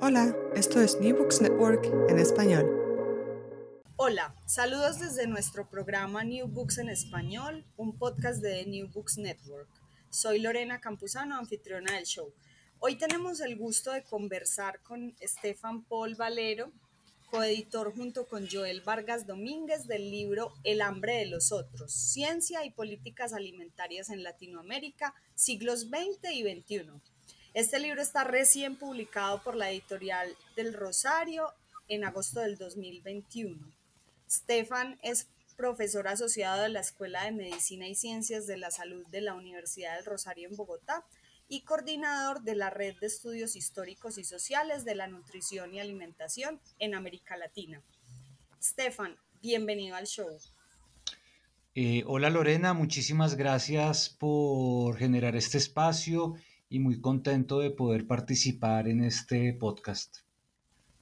Hola, esto es New Books Network en español. Hola, saludos desde nuestro programa New Books en Español, un podcast de New Books Network. Soy Lorena Campuzano, anfitriona del show. Hoy tenemos el gusto de conversar con Estefan Paul Valero, coeditor junto con Joel Vargas Domínguez del libro El hambre de los otros, Ciencia y Políticas Alimentarias en Latinoamérica, siglos XX y XXI. Este libro está recién publicado por la editorial del Rosario en agosto del 2021. Stefan es profesor asociado de la Escuela de Medicina y Ciencias de la Salud de la Universidad del Rosario en Bogotá y coordinador de la Red de Estudios Históricos y Sociales de la Nutrición y Alimentación en América Latina. Stefan, bienvenido al show. Eh, hola Lorena, muchísimas gracias por generar este espacio y muy contento de poder participar en este podcast.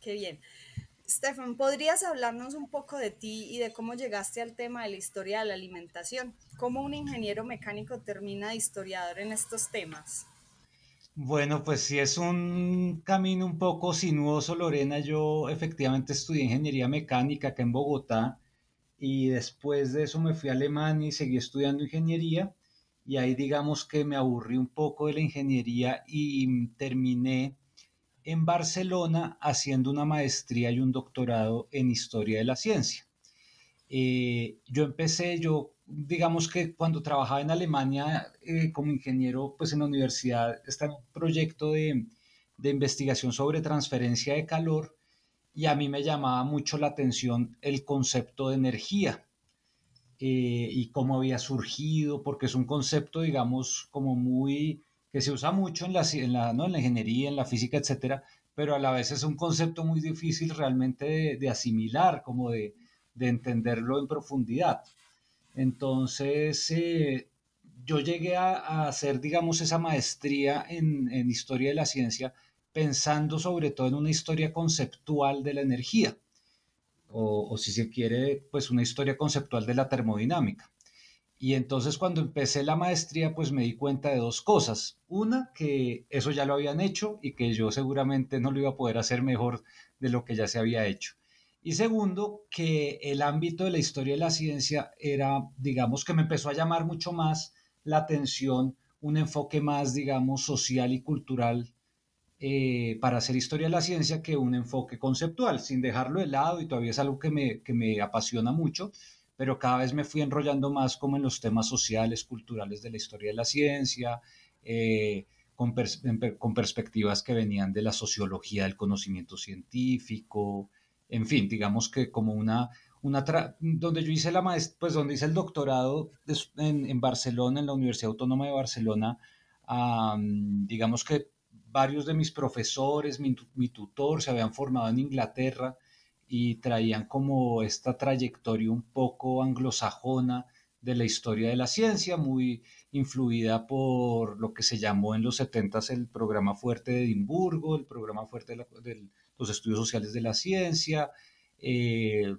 Qué bien. Stefan, ¿podrías hablarnos un poco de ti y de cómo llegaste al tema de la historia de la alimentación? ¿Cómo un ingeniero mecánico termina de historiador en estos temas? Bueno, pues sí es un camino un poco sinuoso, Lorena. Yo efectivamente estudié ingeniería mecánica acá en Bogotá y después de eso me fui a Alemania y seguí estudiando ingeniería y ahí digamos que me aburrí un poco de la ingeniería y terminé en Barcelona haciendo una maestría y un doctorado en historia de la ciencia. Eh, yo empecé, yo digamos que cuando trabajaba en Alemania eh, como ingeniero, pues en la universidad está un proyecto de, de investigación sobre transferencia de calor y a mí me llamaba mucho la atención el concepto de energía. Eh, y cómo había surgido, porque es un concepto, digamos, como muy, que se usa mucho en la, en la, ¿no? en la ingeniería, en la física, etcétera, pero a la vez es un concepto muy difícil realmente de, asimilar, como de, de, entenderlo en profundidad. Entonces, eh, yo llegué a, a, hacer, digamos, esa maestría en, en historia de la ciencia, pensando sobre todo en una historia conceptual de la energía o, si se quiere, pues una historia conceptual de la termodinámica. Y entonces cuando empecé la maestría, pues me di cuenta de dos cosas. Una, que eso ya lo habían hecho y que yo seguramente no lo iba a poder hacer mejor de lo que ya se había hecho. Y segundo, que el ámbito de la historia de la ciencia era, digamos, que me empezó a llamar mucho más la atención, un enfoque más, digamos, social y cultural eh, para hacer historia de la ciencia que un enfoque conceptual, sin dejarlo de lado y todavía es algo que me, que me apasiona mucho, pero cada vez me fui enrollando más como en los temas sociales, culturales de la historia de la ciencia, eh, con, pers con, perspectivas que venían de la sociología del conocimiento científico, en fin, digamos que como una, una donde yo hice la pues donde hice el doctorado en, en Barcelona, en la Universidad Autónoma de Barcelona, um, digamos que varios de mis profesores, mi, tutor se habían formado en Inglaterra y traían como esta trayectoria un poco anglosajona de la historia de la ciencia, muy influida por lo que se llamó en los 70 el programa fuerte de Edimburgo, el programa fuerte de los estudios sociales de la ciencia, eh,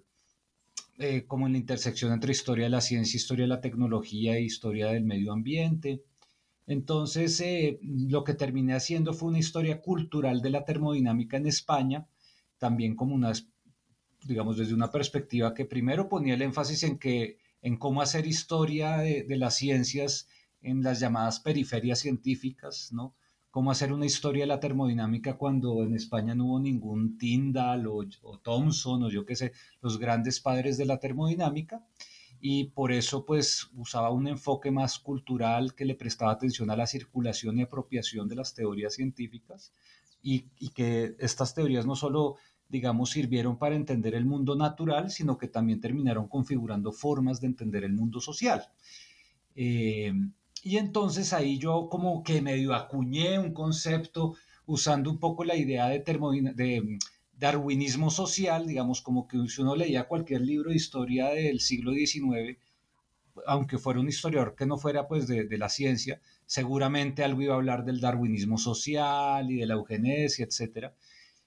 eh, como en la intersección entre historia de la ciencia, historia de la tecnología e historia del medio ambiente. Entonces, eh, lo que terminé haciendo fue una historia cultural de la termodinámica en España, también como una, digamos, desde una perspectiva que primero ponía el énfasis en, que, en cómo hacer historia de, las ciencias en las llamadas periferias científicas, ¿no? cómo hacer una historia de la termodinámica cuando en España no hubo ningún Tyndall o Thomson o yo qué sé, los grandes padres de la termodinámica y por eso pues usaba un enfoque más cultural que le prestaba atención a la circulación y apropiación de las teorías científicas y, y que estas teorías no solo digamos, sirvieron para entender el mundo natural, sino que también terminaron configurando formas de entender el mundo social. Eh, y entonces ahí yo como que medio acuñé un concepto usando un poco la idea de, de darwinismo social, digamos, como que si uno leía cualquier libro de historia del siglo XIX, aunque fuera un historiador que no fuera pues de, de la ciencia, seguramente algo iba a hablar del darwinismo social y de la eugenesia, etc.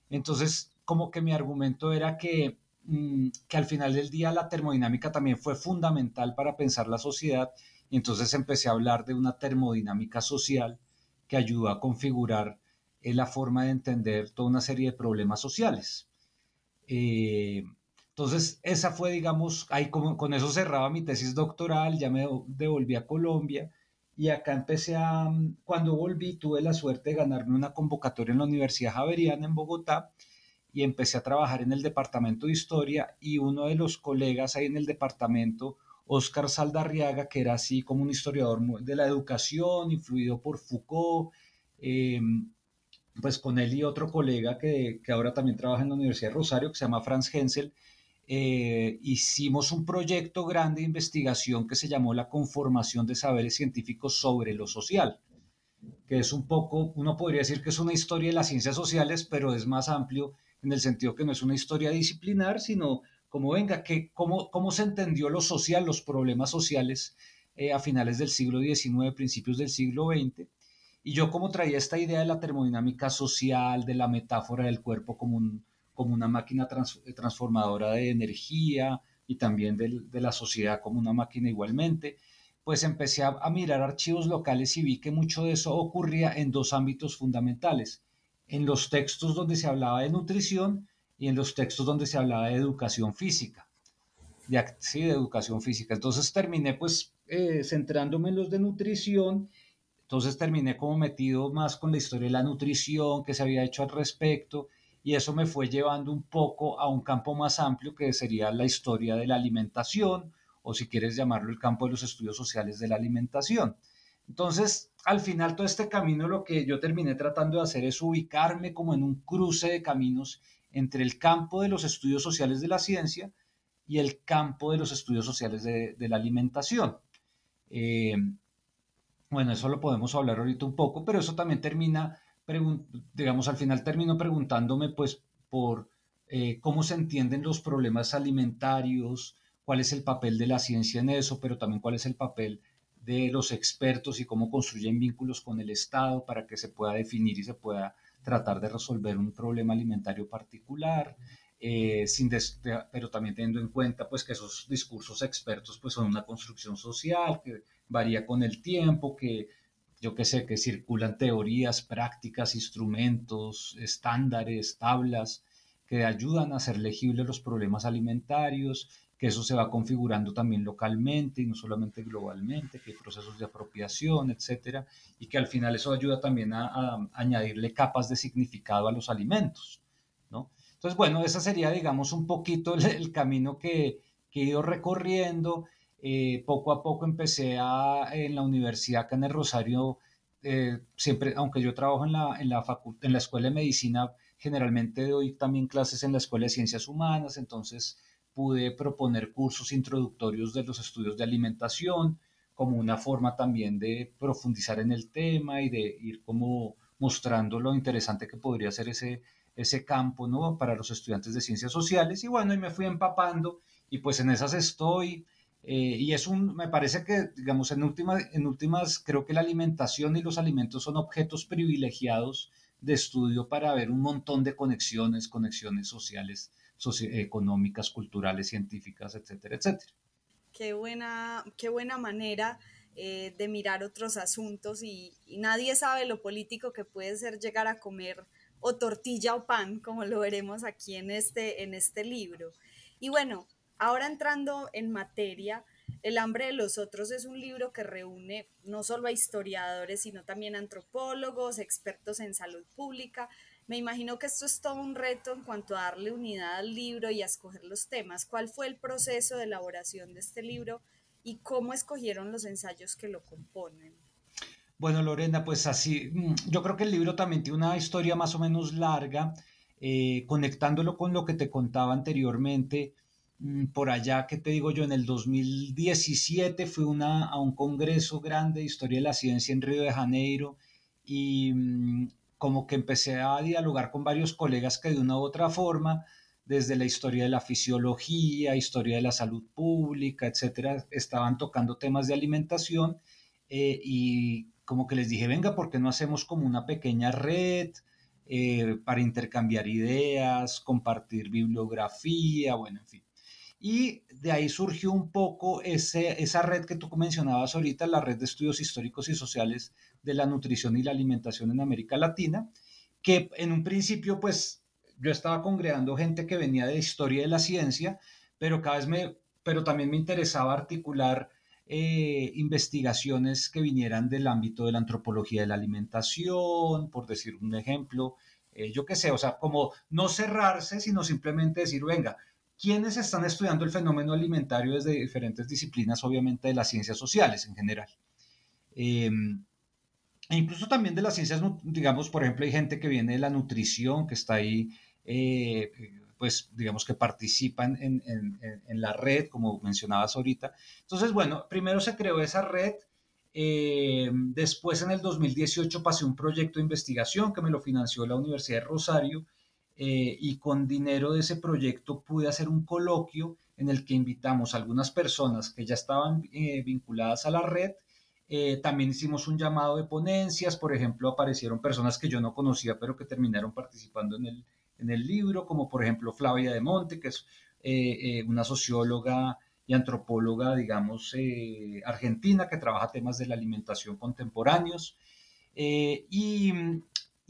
Entonces, como que mi argumento era que, mm, que al final del día la termodinámica también fue fundamental para pensar la sociedad y entonces empecé a hablar de una termodinámica social que ayudó a configurar eh, la forma de entender toda una serie de problemas sociales. Eh, entonces, esa fue, digamos, ahí como, con eso cerraba mi tesis doctoral, ya me devolví a Colombia y acá empecé a, cuando volví, tuve la suerte de ganarme una convocatoria en la Universidad Javeriana en Bogotá y empecé a trabajar en el departamento de historia y uno de los colegas ahí en el departamento, Oscar Saldarriaga, que era así como un historiador de la educación, influido por Foucault, em, pues con él y otro colega que, que, ahora también trabaja en la Universidad de Rosario, que se llama Franz Hensel, eh, hicimos un proyecto grande de investigación que se llamó la conformación de saberes científicos sobre lo social, que es un poco, uno podría decir que es una historia de las ciencias sociales, pero es más amplio en el sentido que no es una historia disciplinar, sino como venga, que cómo, cómo se entendió lo social, los problemas sociales eh, a finales del siglo XIX, principios del siglo XX. Y yo como traía esta idea de la termodinámica social, de la metáfora del cuerpo como, un, como una máquina transformadora de energía y también de, la sociedad como una máquina igualmente, pues empecé a, a mirar archivos locales y vi que mucho de eso ocurría en dos ámbitos fundamentales en los textos donde se hablaba de nutrición y en los textos donde se hablaba de educación física. De, sí, de educación física. Entonces terminé pues eh, centrándome en los de nutrición. Entonces terminé como metido más con la historia de la nutrición que se había hecho al respecto y eso me fue llevando un poco a un campo más amplio que sería la historia de la alimentación o si quieres llamarlo el campo de los estudios sociales de la alimentación. Entonces, al final, todo este camino lo que yo terminé tratando de hacer es ubicarme como en un cruce de caminos entre el campo de los estudios sociales de la ciencia y el campo de los estudios sociales de, la alimentación. Eh, bueno, eso lo podemos hablar ahorita un poco, pero eso también termina, digamos, al final termino preguntándome, pues, por eh, cómo se entienden los problemas alimentarios, cuál es el papel de la ciencia en eso, pero también cuál es el papel de los expertos y cómo construyen vínculos con el Estado para que se pueda definir y se pueda tratar de resolver un problema alimentario particular, eh, sin pero también teniendo en cuenta pues, que esos discursos expertos pues, son una construcción social que varía con el tiempo, que yo qué sé, que circulan teorías, prácticas, instrumentos, estándares, tablas que ayudan a hacer legibles los problemas alimentarios que eso se va configurando también localmente y no solamente globalmente, que hay procesos de apropiación, etcétera, y que al final eso ayuda también a, añadirle capas de significado a los alimentos, ¿no? Entonces, bueno, ese sería, digamos, un poquito el, camino que, que, he ido recorriendo. Eh, poco a poco empecé a, en la universidad acá en el Rosario, eh, siempre, aunque yo trabajo en la, en, la en la Escuela de Medicina, generalmente doy también clases en la Escuela de Ciencias Humanas, entonces pude proponer cursos introductorios de los estudios de alimentación como una forma también de profundizar en el tema y de ir como mostrando lo interesante que podría ser ese, ese campo ¿no? para los estudiantes de ciencias sociales. Y bueno, y me fui empapando y pues en esas estoy. Eh, y es un, me parece que, digamos, en, última, en últimas, creo que la alimentación y los alimentos son objetos privilegiados de estudio para ver un montón de conexiones, conexiones sociales económicas, culturales, científicas, etcétera, etcétera. Qué buena, qué buena manera eh, de mirar otros asuntos y, nadie sabe lo político que puede ser llegar a comer o tortilla o pan, como lo veremos aquí en este, en este libro. Y bueno, ahora entrando en materia, El hambre de los otros es un libro que reúne no solo a historiadores, sino también antropólogos, expertos en salud pública. Me imagino que esto es todo un reto en cuanto a darle unidad al libro y a escoger los temas. ¿Cuál fue el proceso de elaboración de este libro y cómo escogieron los ensayos que lo componen? Bueno, Lorena, pues así, mm, yo creo que el libro también tiene una historia más o menos larga, eh, conectándolo con lo que te contaba anteriormente. Mm, por allá, ¿qué te digo yo? En el 2017 fui una, a un congreso grande de historia de la ciencia en Río de Janeiro y mm, como que empecé a dialogar con varios colegas que de una u otra forma, desde la historia de la fisiología, historia de la salud pública, etcétera, estaban tocando temas de alimentación eh, y como que les dije, venga, ¿por qué no hacemos como una pequeña red eh, para intercambiar ideas, compartir bibliografía, bueno, en fin? Y de ahí surgió un poco ese, esa red que tú mencionabas ahorita, la red de estudios históricos y sociales de la nutrición y la alimentación en América Latina, que en un principio pues yo estaba congregando gente que venía de historia de la ciencia, pero cada vez me, pero también me interesaba articular eh, investigaciones que vinieran del ámbito de la antropología de la alimentación, por decir un ejemplo, eh, yo qué sé, o sea, como no cerrarse, sino simplemente decir, venga, ¿quiénes están estudiando el fenómeno alimentario desde diferentes disciplinas, obviamente de las ciencias sociales en general? Em, e incluso también de las ciencias, digamos, por ejemplo, hay gente que viene de la nutrición, que está ahí eh, pues digamos que participan en, la red, como mencionabas ahorita. Entonces, bueno, primero se creó esa red, eh, después en el 2018 pasé un proyecto de investigación que me lo financió la Universidad de Rosario eh, y con dinero de ese proyecto pude hacer un coloquio en el que invitamos a algunas personas que ya estaban eh, vinculadas a la red. también hicimos un llamado de ponencias, por ejemplo, aparecieron personas que yo no conocía, pero que terminaron participando en el, en el libro, como por ejemplo Flavia de Monte, que es eh, eh, una socióloga y antropóloga, digamos, eh, argentina, que trabaja temas de la alimentación contemporáneos. y,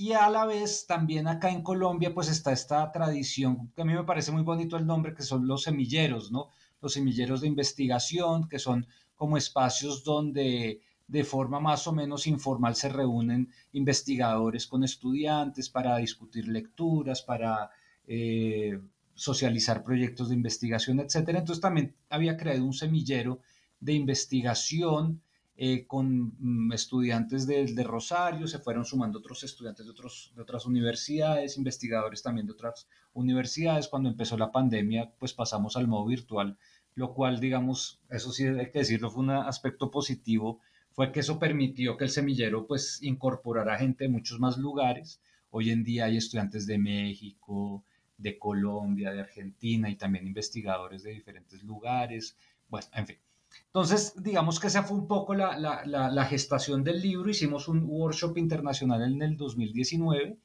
y, a la vez también acá en Colombia, pues está esta tradición, que a mí me parece muy bonito el nombre, que son los semilleros, ¿no? Los semilleros de investigación, que son como espacios donde de forma más o menos informal se reúnen investigadores con estudiantes para discutir lecturas, para eh, socializar proyectos de investigación, etc. Entonces también había creado un semillero de investigación eh, con mm, estudiantes de, de, Rosario, se fueron sumando otros estudiantes de, otros, de otras universidades, investigadores también de otras universidades. Cuando empezó la pandemia, pues pasamos al modo virtual, lo cual, digamos, eso sí hay que decirlo, fue un aspecto positivo fue que eso permitió que el semillero pues incorporara gente de muchos más lugares. Hoy en día hay estudiantes de México, de Colombia, de Argentina y también investigadores de diferentes lugares. Bueno, en fin. Entonces, digamos que esa fue un poco la, la, la, gestación del libro. Hicimos un workshop internacional en el 2019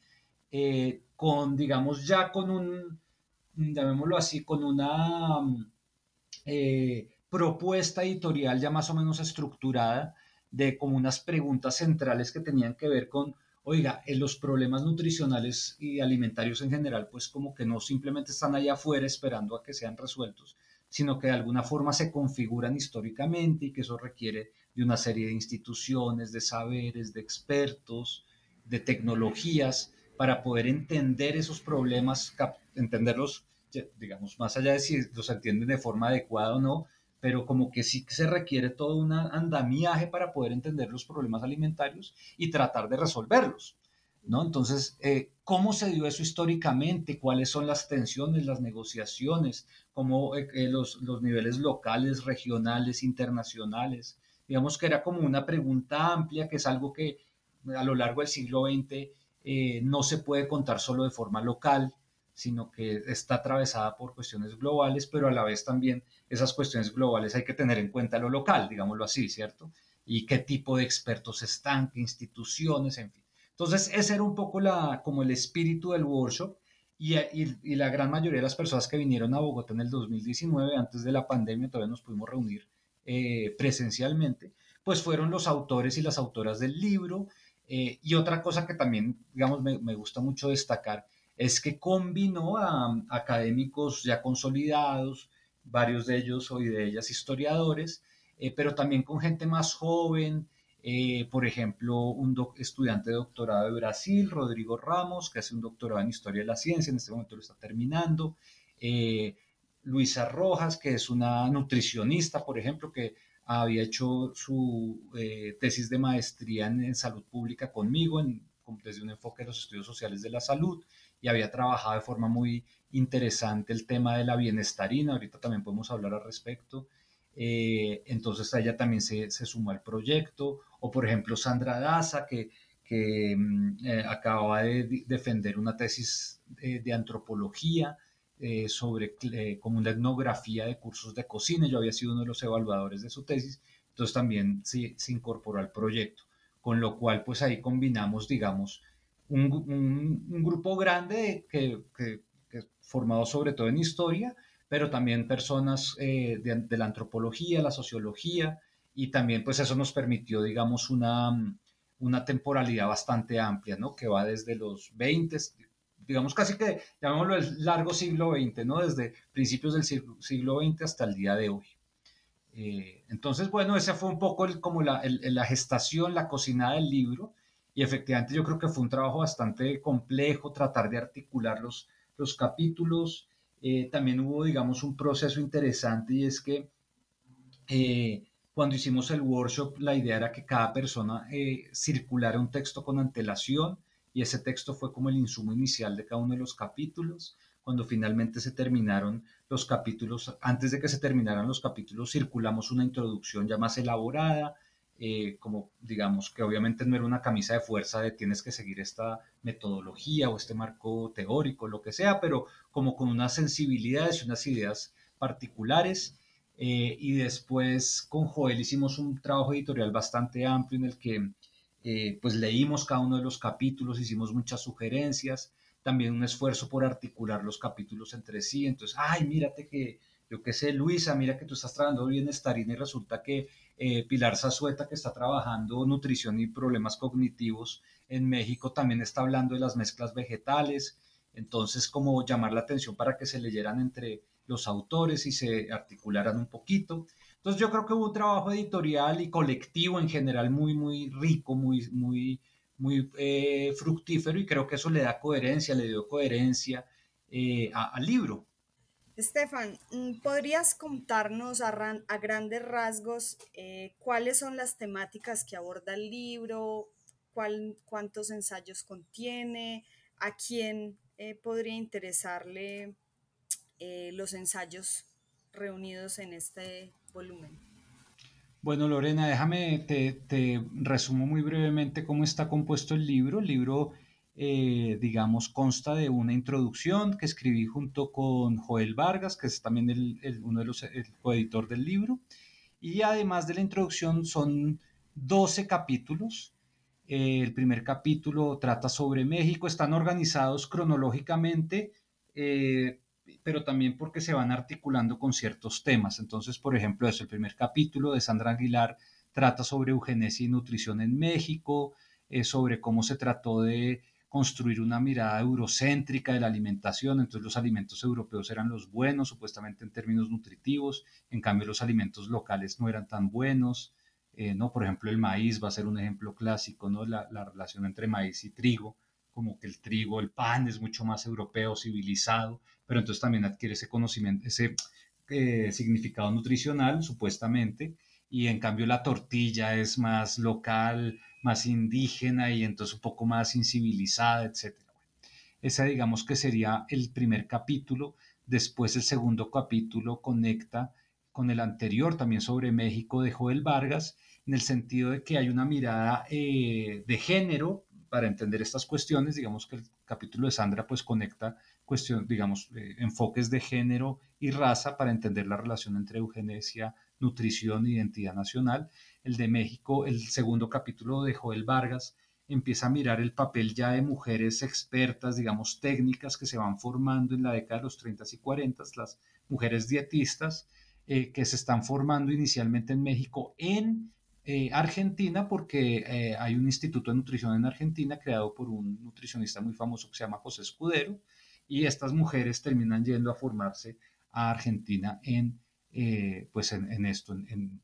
eh, con, digamos, ya con un, llamémoslo así, con una eh, propuesta editorial ya más o menos estructurada de como unas preguntas centrales que tenían que ver con, oiga, los problemas nutricionales y alimentarios en general, pues como que no simplemente están allá afuera esperando a que sean resueltos, sino que de alguna forma se configuran históricamente y que eso requiere de una serie de instituciones, de saberes, de expertos, de tecnologías para poder entender esos problemas, entenderlos, digamos, más allá de si los entienden de forma adecuada o no, pero como que sí se requiere todo un andamiaje para poder entender los problemas alimentarios y tratar de resolverlos. ¿No? Entonces, eh, ¿cómo se dio eso históricamente? ¿Cuáles son las tensiones, las negociaciones? ¿Cómo eh, eh, los, los, niveles locales, regionales, internacionales? Digamos que era como una pregunta amplia, que es algo que a lo largo del siglo XX no se puede contar solo de forma local, sino que está atravesada por cuestiones globales, pero a la vez también esas cuestiones globales hay que tener en cuenta lo local, digámoslo así, ¿cierto? Y qué tipo de expertos están, qué instituciones, en fin. Entonces, ese era un poco la, como el espíritu del workshop y, y, la gran mayoría de las personas que vinieron a Bogotá en el 2019, antes de la pandemia, todavía nos pudimos reunir eh, presencialmente, pues fueron los autores y las autoras del libro. Eh, y otra cosa que también, digamos, me, me gusta mucho destacar es que combinó a, académicos ya consolidados, varios de ellos hoy de ellas historiadores, eh, pero también con gente más joven, eh, por ejemplo, un estudiante de doctorado de Brasil, Rodrigo Ramos, que hace un doctorado en Historia de la Ciencia, en este momento lo está terminando. Eh, Luisa Rojas, que es una nutricionista, por ejemplo, que había hecho su eh, tesis de maestría en, salud pública conmigo, en, desde un enfoque de los estudios sociales de la salud, y había trabajado de forma muy interesante el tema de la bienestarina, ahorita también podemos hablar al respecto. Eh, entonces ella también se, sumó al proyecto, o por ejemplo Sandra Daza, que, que mm, eh, acababa de defender una tesis de, antropología eh, sobre como una etnografía de cursos de cocina, yo había sido uno de los evaluadores de su tesis, entonces también se, se incorporó al proyecto, con lo cual pues ahí combinamos, digamos, un, un, grupo grande que, que, que formado sobre todo en historia, pero también personas eh, de, la antropología, la sociología, y también pues eso nos permitió, digamos, una, una temporalidad bastante amplia, ¿no? Que va desde los 20, digamos casi que, llamémoslo el largo siglo XX, ¿no? Desde principios del siglo, siglo XX hasta el día de hoy. Eh, entonces, bueno, esa fue un poco el, como la, la, gestación, la cocinada del libro, y efectivamente yo creo que fue un trabajo bastante complejo tratar de articular los, los capítulos, eh, también hubo, digamos, un proceso interesante y es que eh, cuando hicimos el workshop, la idea era que cada persona eh, circulara un texto con antelación y ese texto fue como el insumo inicial de cada uno de los capítulos. Cuando finalmente se terminaron los capítulos, antes de que se terminaran los capítulos, circulamos una introducción ya más elaborada, eh, como digamos que obviamente no era una camisa de fuerza de tienes que seguir esta metodología o este marco teórico, lo que sea, pero como con unas sensibilidades y unas ideas particulares. Eh, y después con Joel hicimos un trabajo editorial bastante amplio en el que eh, pues leímos cada uno de los capítulos, hicimos muchas sugerencias, también un esfuerzo por articular los capítulos entre sí. Entonces, ay, mírate que, yo qué sé, Luisa, mira que tú estás trabajando bien Starina y resulta que eh, Pilar Zazueta, que está trabajando nutrición y problemas cognitivos en México, también está hablando de las mezclas vegetales. Entonces, como llamar la atención para que se leyeran entre los autores y se articularan un poquito. Entonces, yo creo que hubo un trabajo editorial y colectivo en general muy, muy rico, muy, muy, muy eh, fructífero y creo que eso le da coherencia, le dio coherencia eh, al libro. Estefan, mm, ¿podrías contarnos a, grandes rasgos eh, cuáles son las temáticas que aborda el libro, cuántos ensayos contiene, a quién eh, podría interesarle eh, los ensayos reunidos en este volumen? Bueno, Lorena, déjame, te, te resumo muy brevemente cómo está compuesto el libro. El libro eh, digamos, consta de una introducción que escribí junto con Joel Vargas, que es también el, uno de los el coeditor del libro. Y además de la introducción son 12 capítulos. Eh, el primer capítulo trata sobre México, están organizados cronológicamente, eh, pero también porque se van articulando con ciertos temas. Entonces, por ejemplo, es el primer capítulo de Sandra Aguilar trata sobre eugenesia y nutrición en México, sobre cómo se trató de construir una mirada eurocéntrica de la alimentación, entonces los alimentos europeos eran los buenos, supuestamente en términos nutritivos, en cambio los alimentos locales no eran tan buenos, eh, ¿no? Por ejemplo, el maíz va a ser un ejemplo clásico, ¿no? La, relación entre maíz y trigo, como que el trigo, el pan es mucho más europeo, civilizado, pero entonces también adquiere ese conocimiento, ese eh, significado nutricional, supuestamente, y en cambio la tortilla es más local, más indígena y entonces un poco más incivilizada, etc. ese digamos que sería el primer capítulo. Después el segundo capítulo conecta con el anterior también sobre México de Joel Vargas, en el sentido de que hay una mirada eh, de género para entender estas cuestiones. Digamos que el capítulo de Sandra pues conecta cuestiones, digamos, eh, enfoques de género y raza para entender la relación entre eugenesia, nutrición e identidad nacional. El de México, el segundo capítulo de Joel Vargas, empieza a mirar el papel ya de mujeres expertas, digamos, técnicas que se van formando en la década de los 30 y 40, las mujeres dietistas eh, que se están formando inicialmente en México en eh, Argentina, porque eh, hay un instituto de nutrición en Argentina creado por un nutricionista muy famoso que se llama José Escudero, y estas mujeres terminan yendo a formarse a Argentina en, pues en, esto, en, en,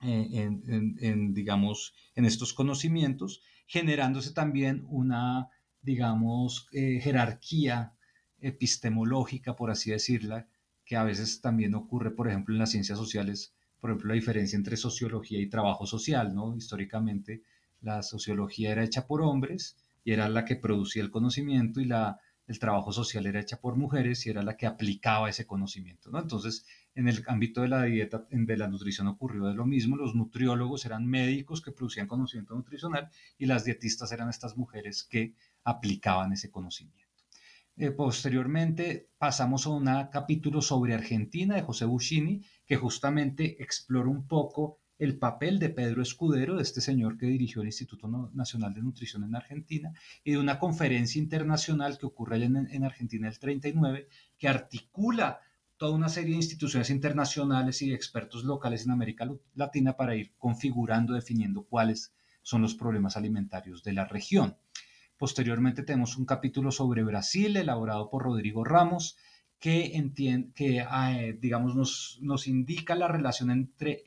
digamos, en estos conocimientos, generándose también una, digamos, jerarquía epistemológica, por así decirla, que a veces también ocurre, por ejemplo, en las ciencias sociales, por ejemplo, la diferencia entre sociología y trabajo social, ¿no? Históricamente, la sociología era hecha por hombres y era la que producía el conocimiento y la, el trabajo social era hecha por mujeres y era la que aplicaba ese conocimiento, ¿no? Entonces, en el ámbito de la dieta, de la nutrición ocurrió de lo mismo, los nutriólogos eran médicos que producían conocimiento nutricional y las dietistas eran estas mujeres que aplicaban ese conocimiento. Eh, posteriormente pasamos a un capítulo sobre Argentina de José Buscini, que justamente explora un poco el papel de Pedro Escudero, de este señor que dirigió el Instituto Nacional de Nutrición en Argentina, y de una conferencia internacional que ocurre en, en Argentina el 39, que articula toda una serie de instituciones internacionales y expertos locales en América Latina para ir configurando, definiendo cuáles son los problemas alimentarios de la región. Posteriormente tenemos un capítulo sobre Brasil elaborado por Rodrigo Ramos que, que eh, digamos, nos, nos, indica la relación entre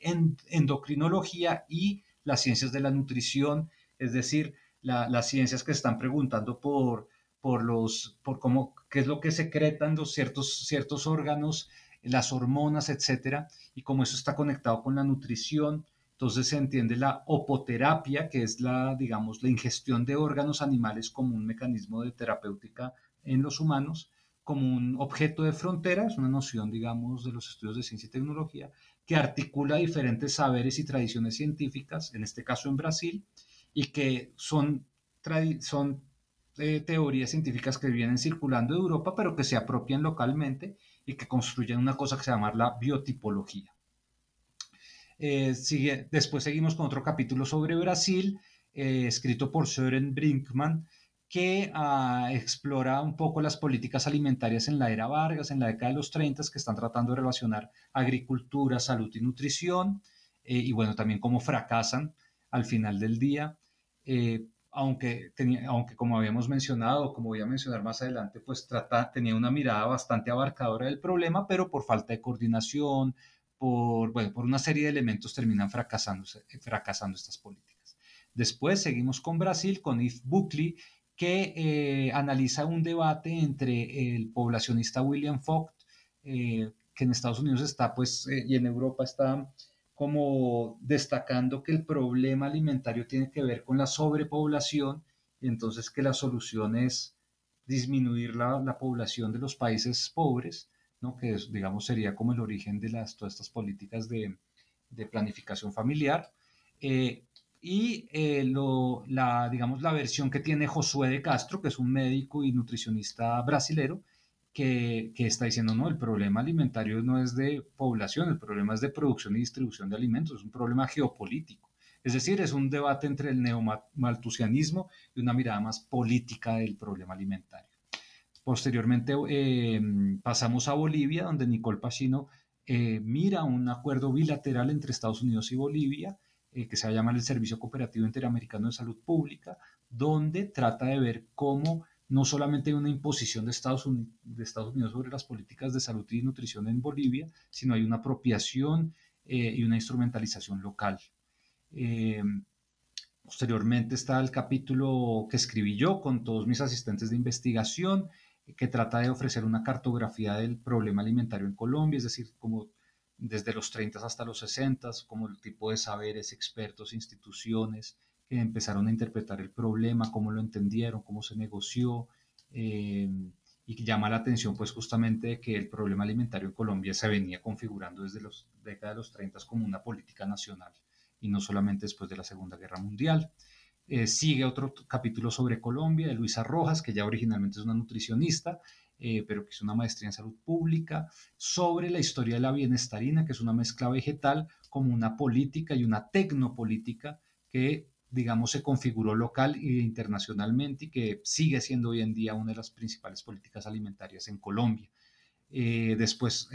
endocrinología y las ciencias de la nutrición, es decir, las ciencias que están preguntando por, por, los, por cómo, qué es lo que secretan los ciertos, ciertos órganos, las hormonas, etcétera, y cómo eso está conectado con la nutrición, entonces se entiende la opoterapia, que es la, digamos, la ingestión de órganos animales como un mecanismo de terapéutica en los humanos, como un objeto de frontera, es una noción, digamos, de los estudios de ciencia y tecnología, que articula diferentes saberes y tradiciones científicas, en este caso en Brasil, y que son, son eh, teorías científicas que vienen circulando de Europa, pero que se apropian localmente y que construyen una cosa que se llama la biotipología. Eh, sigue, después seguimos con otro capítulo sobre Brasil, eh, escrito por Søren Brinkman, que ah, explora un poco las políticas alimentarias en la era Vargas, en la década de los 30, que están tratando de relacionar agricultura, salud y nutrición, eh, y bueno, también cómo fracasan al final del día. aunque, tenía, aunque como habíamos mencionado, como voy a mencionar más adelante, pues trata, tenía una mirada bastante abarcadora del problema, pero por falta de coordinación, por, bueno, por una serie de elementos terminan fracasando estas políticas. Después seguimos con Brasil, con Yves Buckley, que eh, analiza un debate entre el poblacionista William Vogt, eh, que en Estados Unidos está, pues, eh, y en Europa está como destacando que el problema alimentario tiene que ver con la sobrepoblación y entonces que la solución es disminuir la, la población de los países pobres que digamos sería como el origen de las, todas estas políticas de, planificación familiar. Eh, y eh, la, digamos, la versión que tiene Josué de Castro, que es un médico y nutricionista brasilero, que, que, está diciendo, no, el problema alimentario no es de población, el problema es de producción y distribución de alimentos, es un problema geopolítico. Es decir, es un debate entre el neomaltusianismo y una mirada más política del problema alimentario. Posteriormente eh, pasamos a Bolivia, donde Nicole Pacino eh, mira un acuerdo bilateral entre Estados Unidos y Bolivia, eh, que se llama el Servicio Cooperativo Interamericano de Salud Pública, donde trata de ver cómo no solamente hay una imposición de Estados, Unidos, sobre las políticas de salud y nutrición en Bolivia, sino hay una apropiación y una instrumentalización local. posteriormente está el capítulo que escribí yo con todos mis asistentes de investigación, que trata de ofrecer una cartografía del problema alimentario en Colombia, es decir, como desde los 30 hasta los 60, como el tipo de saberes, expertos, instituciones que empezaron a interpretar el problema, cómo lo entendieron, cómo se negoció, eh, y llama la atención pues justamente que el problema alimentario en Colombia se venía configurando desde los décadas de los 30 como una política nacional y no solamente después de la Segunda Guerra Mundial. Eh, sigue otro capítulo sobre Colombia de Luisa Rojas, que ya originalmente es una nutricionista, eh, pero que hizo una maestría en salud pública, sobre la historia de la bienestarina, que es una mezcla vegetal, como una política y una tecnopolítica que, digamos, se configuró local e internacionalmente y que sigue siendo hoy en día una de las principales políticas alimentarias en Colombia. Eh, después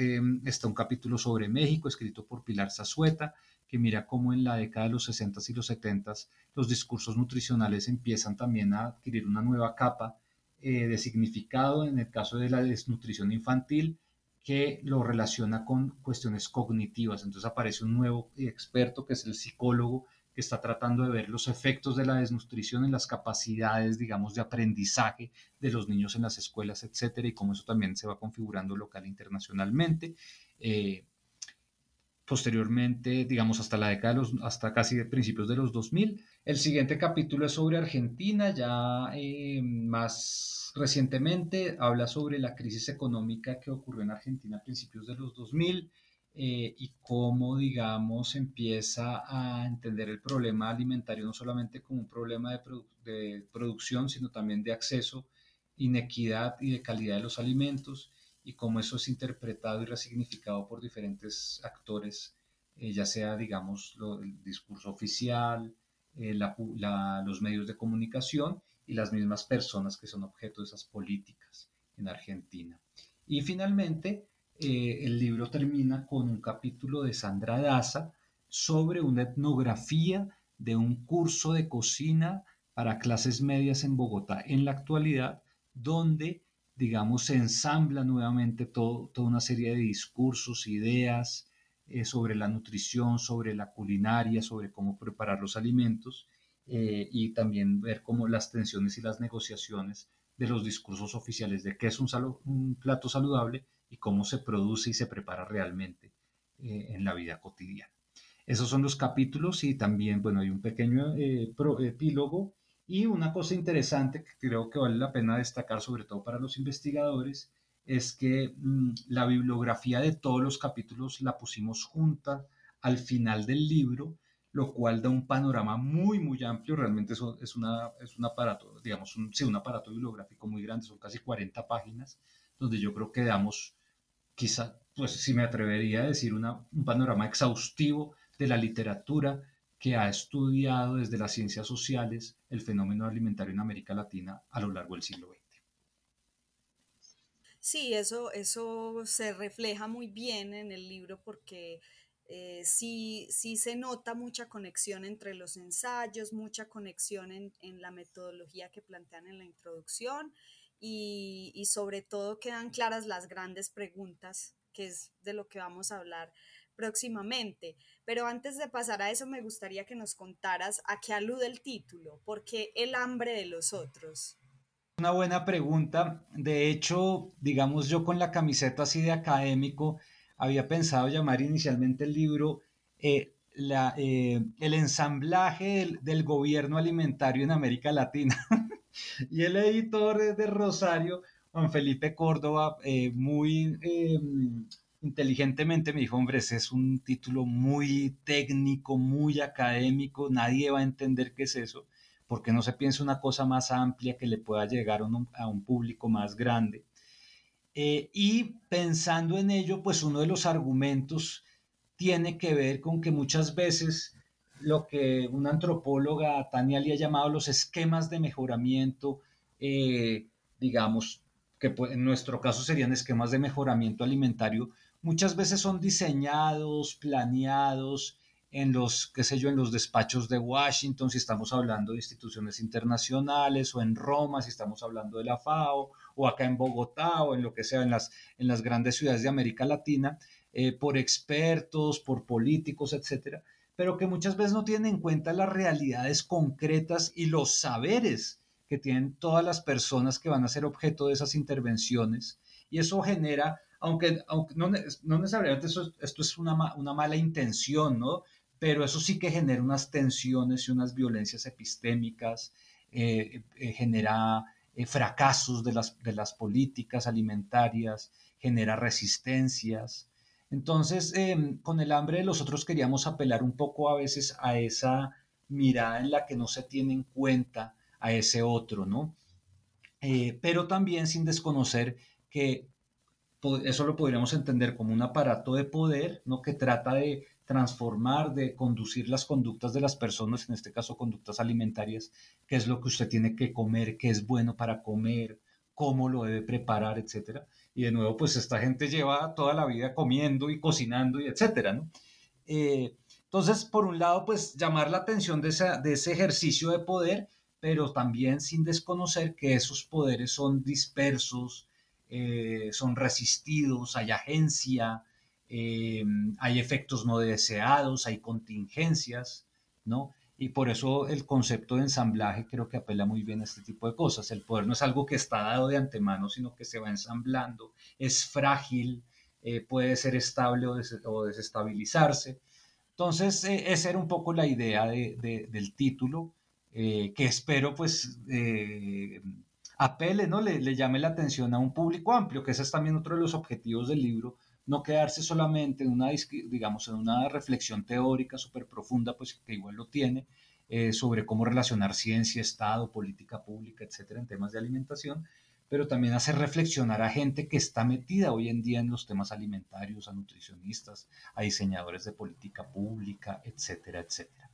está un capítulo sobre México, escrito por Pilar Zazueta, que mira cómo en la década de los 60 y los 70 los discursos nutricionales empiezan también a adquirir una nueva capa eh, de significado en el caso de la desnutrición infantil, que lo relaciona con cuestiones cognitivas. Entonces aparece un nuevo experto que es el psicólogo que está tratando de ver los efectos de la desnutrición en las capacidades, digamos, de aprendizaje de los niños en las escuelas, etcétera, y cómo eso también se va configurando local e internacionalmente. Eh, posteriormente, digamos, hasta la década de los, hasta casi principios de los 2000. El siguiente capítulo es sobre Argentina, ya eh, más recientemente habla sobre la crisis económica que ocurrió en Argentina a principios de los 2000 eh, y cómo, digamos, empieza a entender el problema alimentario no solamente como un problema de producción, sino también de acceso, inequidad y de calidad de los alimentos y cómo eso es interpretado y resignificado por diferentes actores, eh, ya sea, digamos, el discurso oficial, eh, los medios de comunicación y las mismas personas que son objeto de esas políticas en Argentina. Y finalmente, eh, el libro termina con un capítulo de Sandra Daza sobre una etnografía de un curso de cocina para clases medias en Bogotá en la actualidad, donde, digamos, se ensambla nuevamente toda una serie de discursos, ideas eh, sobre la nutrición, sobre la culinaria, sobre cómo preparar los alimentos, eh, y también ver cómo las tensiones y las negociaciones de los discursos oficiales de qué es un, plato saludable y cómo se produce y se prepara realmente eh, en la vida cotidiana. Esos son los capítulos y también, bueno, hay un pequeño epílogo y una cosa interesante que creo que vale la pena destacar, sobre todo para los investigadores, es que mm, la bibliografía de todos los capítulos la pusimos junta al final del libro lo cual da un panorama muy, muy amplio. Realmente eso es, una, es un aparato, digamos, sí, un aparato bibliográfico muy grande, son casi 40 páginas, donde yo creo que damos, quizá, pues si me atrevería a decir, una, un panorama exhaustivo de la literatura que ha estudiado desde las ciencias sociales el fenómeno alimentario en América Latina a lo largo del siglo XX. Sí, eso, eso se refleja muy bien en el libro porque eh, sí, sí se nota mucha conexión entre los ensayos, mucha conexión en, la metodología que plantean en la introducción y, sobre todo quedan claras las grandes preguntas, que es de lo que vamos a hablar próximamente. Pero antes de pasar a eso, me gustaría que nos contaras a qué alude el título, ¿por qué el hambre de los otros? Una buena pregunta. De hecho, digamos yo con la camiseta así de académico, había pensado llamar inicialmente el libro eh, eh, El ensamblaje del, gobierno alimentario en América Latina. y el editor de Rosario, Juan Felipe Córdoba, eh, muy em, inteligentemente me dijo, hombre, ese es un título muy técnico, muy académico, nadie va a entender qué es eso, porque no se piensa una cosa más amplia que le pueda llegar a un público más grande. Eh, y pensando en ello, pues uno de los argumentos tiene que ver con que muchas veces lo que una antropóloga, Tania, le ha llamado los esquemas de mejoramiento, eh, digamos, que en nuestro caso serían esquemas de mejoramiento alimentario, muchas veces son diseñados, planeados en los, qué sé yo, en los despachos de Washington, si estamos hablando de instituciones internacionales, o en Roma, si estamos hablando de la FAO, o acá en Bogotá, o en lo que sea, en las, en las grandes ciudades de América Latina, eh, por expertos, por políticos, etcétera, pero que muchas veces no tienen en cuenta las realidades concretas y los saberes que tienen todas las personas que van a ser objeto de esas intervenciones. Y eso genera, aunque, aunque no, no necesariamente esto es una, una mala intención, ¿no? pero eso sí que genera unas tensiones y unas violencias epistémicas, eh, eh, genera eh, fracasos de las, de las políticas alimentarias, genera resistencias. Entonces, em, con el hambre de los otros queríamos apelar un poco a veces a esa mirada en la que no se tiene en cuenta a ese otro, ¿no? pero también sin desconocer que eso lo podríamos entender como un aparato de poder, ¿no? Que trata de transformar, de conducir las conductas de las personas, en este caso conductas alimentarias, qué es lo que usted tiene que comer, qué es bueno para comer, cómo lo debe preparar, etcétera. Y de nuevo, pues esta gente lleva toda la vida comiendo y cocinando y etcétera, ¿no? Eh, entonces, por un lado, pues llamar la atención de, de ese ejercicio de poder, pero también sin desconocer que esos poderes son dispersos, eh, son resistidos, hay agencia, eh, hay efectos no deseados, hay contingencias, ¿no? Y por eso el concepto de ensamblaje creo que apela muy bien a este tipo de cosas. El poder no es algo que está dado de antemano, sino que se va ensamblando, es frágil, eh, puede ser estable o, desestabilizarse. Entonces, eh, esa era un poco la idea del título, que espero pues apele, ¿no? Le, llame la atención a un público amplio, que ese es también otro de los objetivos del libro, no quedarse solamente en una, digamos, en una reflexión teórica súper profunda, pues que igual lo tiene, eh, sobre cómo relacionar ciencia, Estado, política pública, etcétera, en temas de alimentación, pero también hacer reflexionar a gente que está metida hoy en día en los temas alimentarios, a nutricionistas, a diseñadores de política pública, etcétera, etcétera.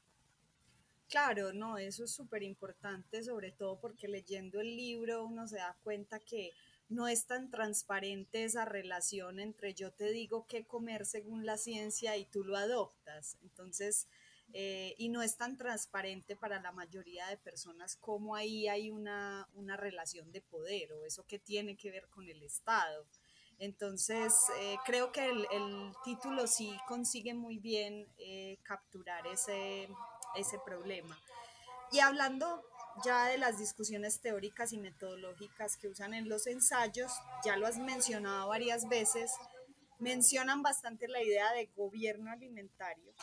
Claro, no, eso es súper importante, sobre todo porque leyendo el libro uno se da cuenta que no es tan transparente esa relación entre yo te digo qué comer según la ciencia y tú lo adoptas. Entonces, eh, y no es tan transparente para la mayoría de personas como ahí hay una, relación de poder o eso que tiene que ver con el Estado. Entonces, eh, creo que el, título sí consigue muy bien eh, capturar ese, ese problema. Y hablando ya de las discusiones teóricas y metodológicas que usan en los ensayos, ya lo has mencionado varias veces, mencionan bastante la idea de gobierno alimentario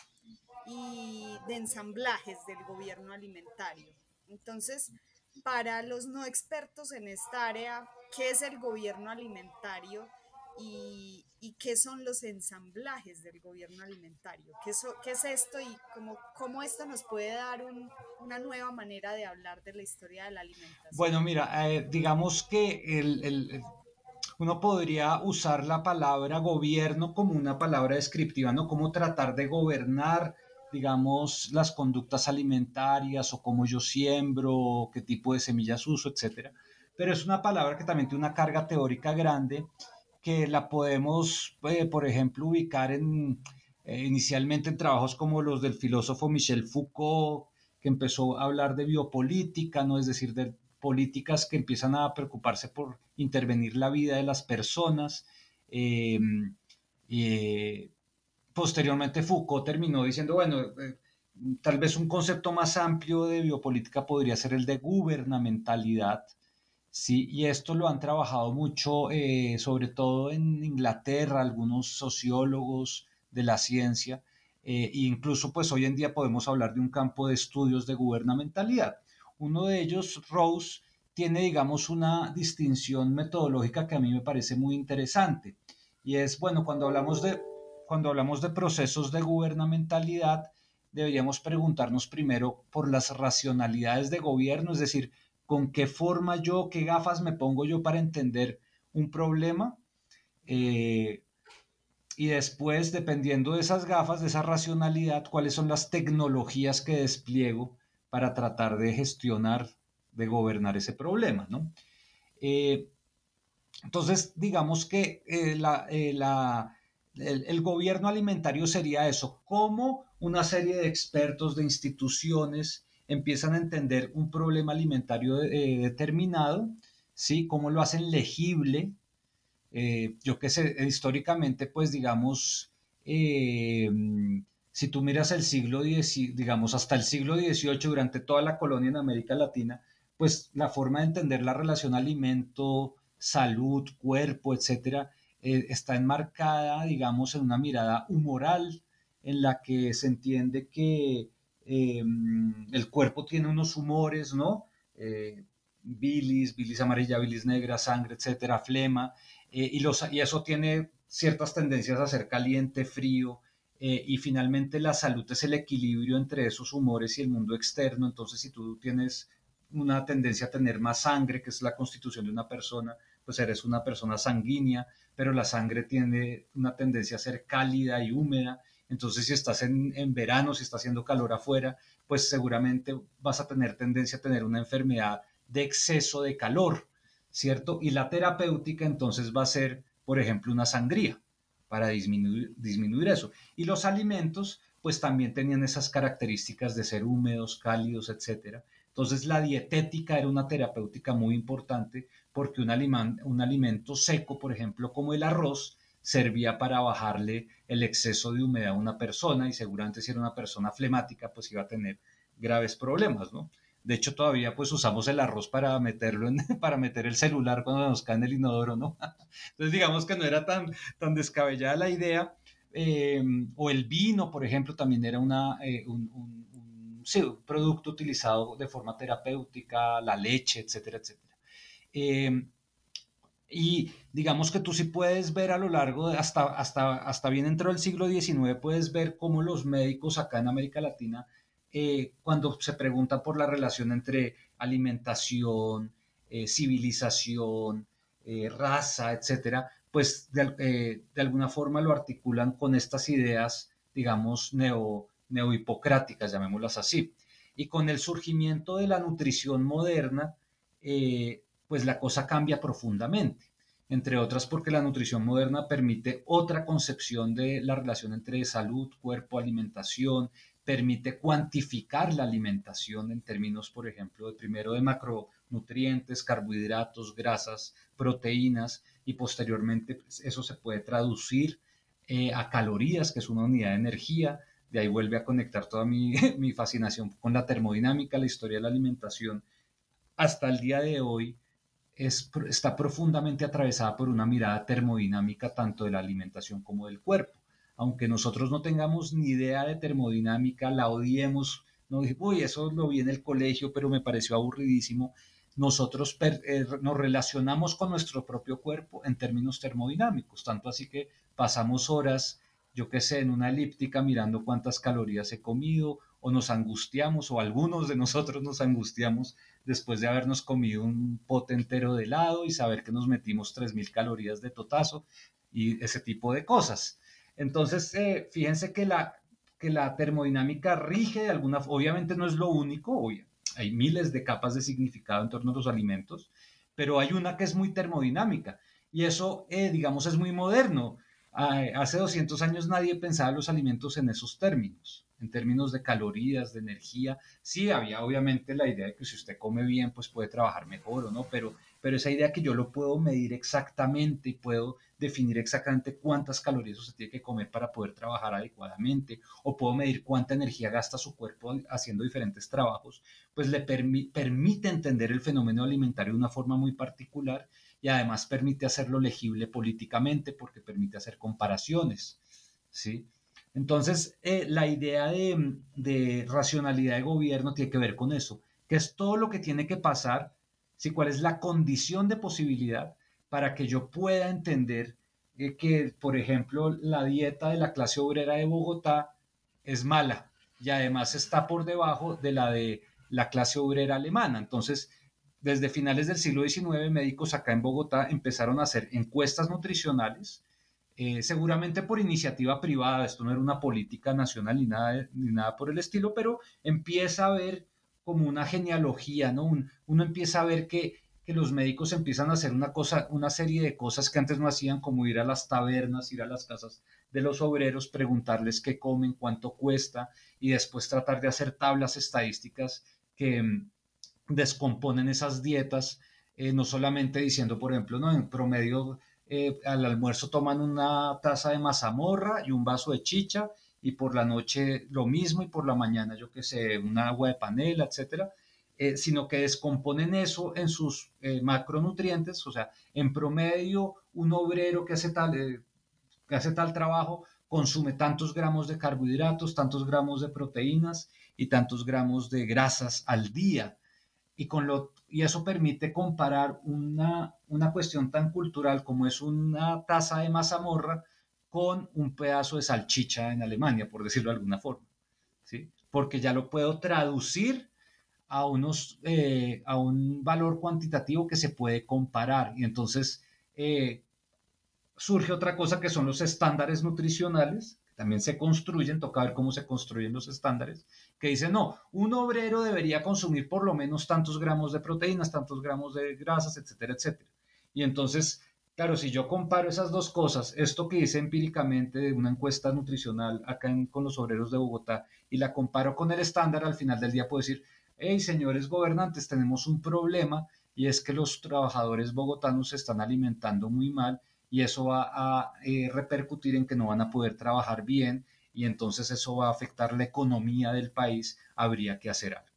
y de ensamblajes del gobierno alimentario. Entonces, para los no expertos en esta área, ¿qué es el gobierno alimentario y, qué son los ensamblajes del gobierno alimentario. ¿Qué, qué es esto y cómo, cómo, esto nos puede dar una nueva manera de hablar de la historia de la alimentación? Bueno, mira, eh, digamos que el, uno podría usar la palabra gobierno como una palabra descriptiva, ¿no? Cómo tratar de gobernar digamos, las conductas alimentarias o cómo yo siembro, qué tipo de semillas uso, etcétera. Pero es una palabra que también tiene una carga teórica grande que la podemos, eh, por ejemplo, ubicar en, eh, inicialmente en trabajos como los del filósofo Michel Foucault, que empezó a hablar de biopolítica, ¿no? es decir, de políticas que empiezan a preocuparse por intervenir la vida de las personas. Em, eh, posteriormente Foucault terminó diciendo, bueno, tal vez un concepto más amplio de biopolítica podría ser el de gubernamentalidad, Sí, y esto lo han trabajado mucho, eh, sobre todo en Inglaterra, algunos sociólogos de la ciencia, eh, e incluso pues hoy en día podemos hablar de un campo de estudios de gubernamentalidad. Uno de ellos, Rose, tiene, digamos, una distinción metodológica que a mí me parece muy interesante. Y es, bueno, cuando hablamos de, cuando hablamos de procesos de gubernamentalidad, deberíamos preguntarnos primero por las racionalidades de gobierno, es decir, con qué forma yo, qué gafas me pongo yo para entender un problema. Eh, y después, dependiendo de esas gafas, de esa racionalidad, cuáles son las tecnologías que despliego para tratar de gestionar, de gobernar ese problema, ¿no? Eh, entonces, digamos que eh, el, gobierno alimentario sería eso, como una serie de expertos, de instituciones, empiezan a entender un problema alimentario eh, determinado, ¿sí? Cómo lo hacen legible. Eh, yo qué sé, históricamente, pues digamos, eh, si tú miras el siglo X, digamos, hasta el siglo XVIII, durante toda la colonia en América Latina, pues la forma de entender la relación alimento, salud, cuerpo, etcétera, está enmarcada, digamos, en una mirada humoral en la que se entiende que Em, el cuerpo tiene unos humores, ¿no? Eh, bilis, bilis amarilla, bilis negra, sangre, etcétera, flema, eh, y, los, y eso tiene ciertas tendencias a ser caliente, frío, eh, y finalmente la salud es el equilibrio entre esos humores y el mundo externo, entonces si tú tienes una tendencia a tener más sangre, que es la constitución de una persona, pues eres una persona sanguínea, pero la sangre tiene una tendencia a ser cálida y húmeda, entonces, si estás en, verano, si está haciendo calor afuera, pues seguramente vas a tener tendencia a tener una enfermedad de exceso de calor, ¿cierto? Y la terapéutica entonces va a ser, por ejemplo, una sangría para disminuir, disminuir eso. Y los alimentos, pues también tenían esas características de ser húmedos, cálidos, etcétera. Entonces la dietética era una terapéutica muy importante porque un, un alimento seco, por ejemplo, como el arroz, servía para bajarle el exceso de humedad a una persona y seguramente si era una persona flemática, pues iba a tener graves problemas, ¿no? De hecho, todavía pues usamos el arroz para meterlo para meter el celular cuando nos cae en el inodoro, ¿no? Entonces digamos que no era tan, tan descabellada la idea. Eh, o el vino, por ejemplo, también era una, eh, un, producto utilizado de forma terapéutica, la leche, etcétera, etcétera. Eh, y digamos que tú sí puedes ver a lo largo, de hasta, hasta, hasta bien dentro del siglo XIX, puedes ver cómo los médicos acá en América Latina, eh, cuando se pregunta por la relación entre alimentación, eh, civilización, eh, raza, etcétera, pues de, alguna forma lo articulan con estas ideas, digamos, neo, neohipocráticas, llamémoslas así. Y con el surgimiento de la nutrición moderna, pues la cosa cambia profundamente. Entre otras porque la nutrición moderna permite otra concepción de la relación entre salud, cuerpo, alimentación, permite cuantificar la alimentación en términos, por ejemplo, de primero de macronutrientes, carbohidratos, grasas, proteínas y posteriormente pues, eso se puede traducir eh, a calorías, que es una unidad de energía. De ahí vuelve a conectar toda mi, mi fascinación con la termodinámica, la historia de la alimentación. Hasta el día de hoy, está profundamente atravesada por una mirada termodinámica tanto de la alimentación como del cuerpo. Aunque nosotros no tengamos ni idea de termodinámica, la odiemos, no dije, uy, eso lo vi en el colegio, pero me pareció aburridísimo. Nosotros eh, nos relacionamos con nuestro propio cuerpo en términos termodinámicos, tanto así que pasamos horas, yo qué sé, en una elíptica mirando cuántas calorías he comido, o nos angustiamos, o algunos de nosotros nos angustiamos después de habernos comido un pote entero de helado y saber que nos metimos 3.000 calorías de totazo y ese tipo de cosas. Entonces, eh, fíjense que la, que la termodinámica rige de alguna obviamente no es lo único, hay miles de capas de significado en torno a los alimentos, pero hay una que es muy termodinámica y eso, eh, digamos, es muy moderno. hace 200 años nadie pensaba los alimentos en esos términos en términos de calorías, de energía. Sí, había obviamente la idea de que si usted come bien, pues puede trabajar mejor o no, pero, pero esa idea que yo lo puedo medir exactamente y puedo definir exactamente cuántas calorías usted tiene que comer para poder trabajar adecuadamente, o puedo medir cuánta energía gasta su cuerpo haciendo diferentes trabajos, pues le permite entender el fenómeno alimentario de una forma muy particular y además permite hacerlo legible políticamente porque permite hacer comparaciones. ¿sí? Entonces, eh, la idea de, racionalidad de gobierno tiene que ver con eso, que es todo lo que tiene que pasar, si cuál es la condición de posibilidad para que yo pueda entender eh, que, por ejemplo, la dieta de la clase obrera de Bogotá es mala y además está por debajo de la de la clase obrera alemana. Entonces, desde finales del siglo XIX, médicos acá en Bogotá empezaron a hacer encuestas nutricionales eh, seguramente por iniciativa privada, esto no era una política nacional ni nada, ni nada por el estilo, pero empieza a ver como una genealogía, ¿no? uno empieza a ver que, que, los médicos empiezan a hacer una, cosa, una serie de cosas que antes no hacían, como ir a las tabernas, ir a las casas de los obreros, preguntarles qué comen, cuánto cuesta, y después tratar de hacer tablas estadísticas que mm, descomponen esas dietas, eh, no solamente diciendo, por ejemplo, no, en promedio eh, al almuerzo toman una taza de mazamorra y un vaso de chicha y por la noche lo mismo y por la mañana yo que sé, un agua de panela, etcétera, eh, sino que descomponen eso en sus eh, macronutrientes, o sea, en promedio un obrero que hace tal, que hace tal trabajo consume tantos gramos de carbohidratos, tantos gramos de proteínas y tantos gramos de grasas al día y, con lo, y eso permite comparar una, una cuestión tan cultural como es una taza de mazamorra con un pedazo de salchicha en Alemania, por decirlo de alguna forma. ¿sí? Porque ya lo puedo traducir a, unos, eh, a un valor cuantitativo que se puede comparar. Y entonces eh, surge otra cosa que son los estándares nutricionales, también se construyen, toca ver cómo se construyen los estándares, que dicen, no, un obrero debería consumir por lo menos tantos gramos de proteínas, tantos gramos de grasas, etcétera, etcétera. Y entonces, claro, si yo comparo esas dos cosas, esto que hice empíricamente de una encuesta nutricional acá con los obreros de Bogotá y la comparo con el estándar, al final del día puedo decir, hey señores gobernantes, tenemos un problema y es que los trabajadores bogotanos se están alimentando muy mal y eso va a eh, repercutir en que no van a poder trabajar bien y entonces eso va a afectar la economía del país, habría que hacer algo.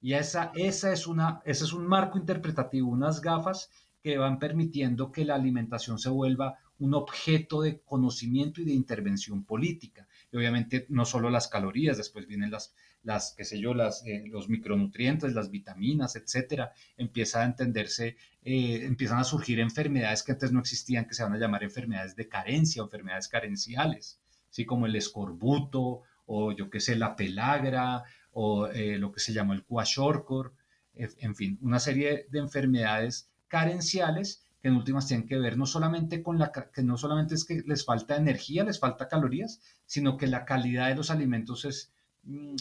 Y esa, esa es una, ese es un marco interpretativo, unas gafas que van permitiendo que la alimentación se vuelva un objeto de conocimiento y de intervención política. Y obviamente no solo las calorías, después vienen las, las qué sé yo, las, eh, los micronutrientes, las vitaminas, etcétera. Empieza a entenderse, eh, empiezan a surgir enfermedades que antes no existían, que se van a llamar enfermedades de carencia enfermedades carenciales, ¿sí? como el escorbuto o yo qué sé, la pelagra o eh, lo que se llamó el cuashorcor, en fin, una serie de enfermedades carenciales que en últimas tienen que ver no solamente con la que no solamente es que les falta energía, les falta calorías, sino que la calidad de los alimentos es,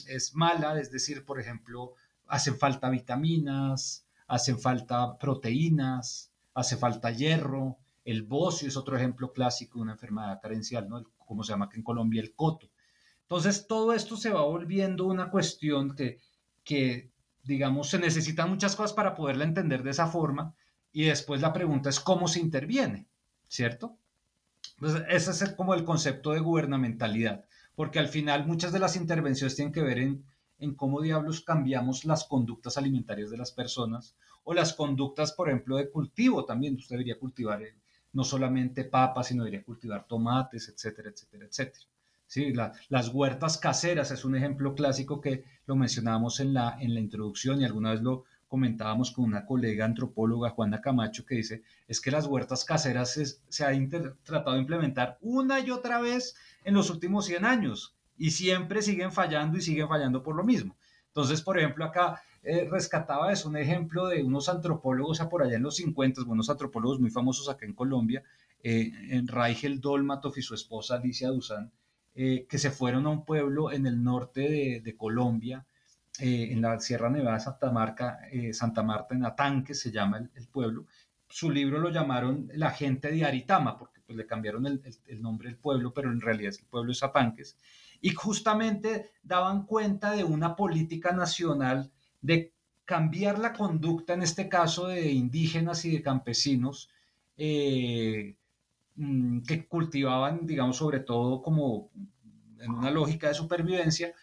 es mala, es decir, por ejemplo, hacen falta vitaminas, hacen falta proteínas, hace falta hierro, el bocio es otro ejemplo clásico de una enfermedad carencial, ¿no? como se llama que en Colombia el coto. Entonces, todo esto se va volviendo una cuestión que, que digamos, se necesitan muchas cosas para poderla entender de esa forma, y después la pregunta es cómo se interviene, ¿cierto? Pues ese es como el concepto de gubernamentalidad, porque al final muchas de las intervenciones tienen que ver en, en cómo diablos cambiamos las conductas alimentarias de las personas o las conductas, por ejemplo, de cultivo también. Usted debería cultivar eh, no solamente papas, sino debería cultivar tomates, etcétera, etcétera, etcétera. Sí, las huertas caseras es un ejemplo clásico que lo mencionábamos en la, en la introducción y alguna vez lo, comentábamos con una colega antropóloga, Juana Camacho, que dice, es que las huertas caseras se ha tratado de implementar una y otra vez en los últimos 100 años y siempre siguen fallando y siguen fallando por lo mismo. Entonces, por ejemplo, acá eh, rescataba es un ejemplo de unos antropólogos por allá en los 50, buenos antropólogos muy famosos acá en Colombia, eh, en Raigel Dolmatov y su esposa Alicia Duzán, eh, que se fueron a un pueblo en el norte de Colombia, eh, en la Sierra Nevada Santa, Marta, eh, Santa Marta, en Atanque se llama el, pueblo. Su libro lo llamaron La gente de Aritama, porque pues, le cambiaron el, nombre del pueblo, pero en realidad el pueblo es Atanques. Y justamente daban cuenta de una política nacional de cambiar la conducta, en este caso de indígenas y de campesinos, eh, mm, que cultivaban, digamos, sobre todo como en una lógica de supervivencia,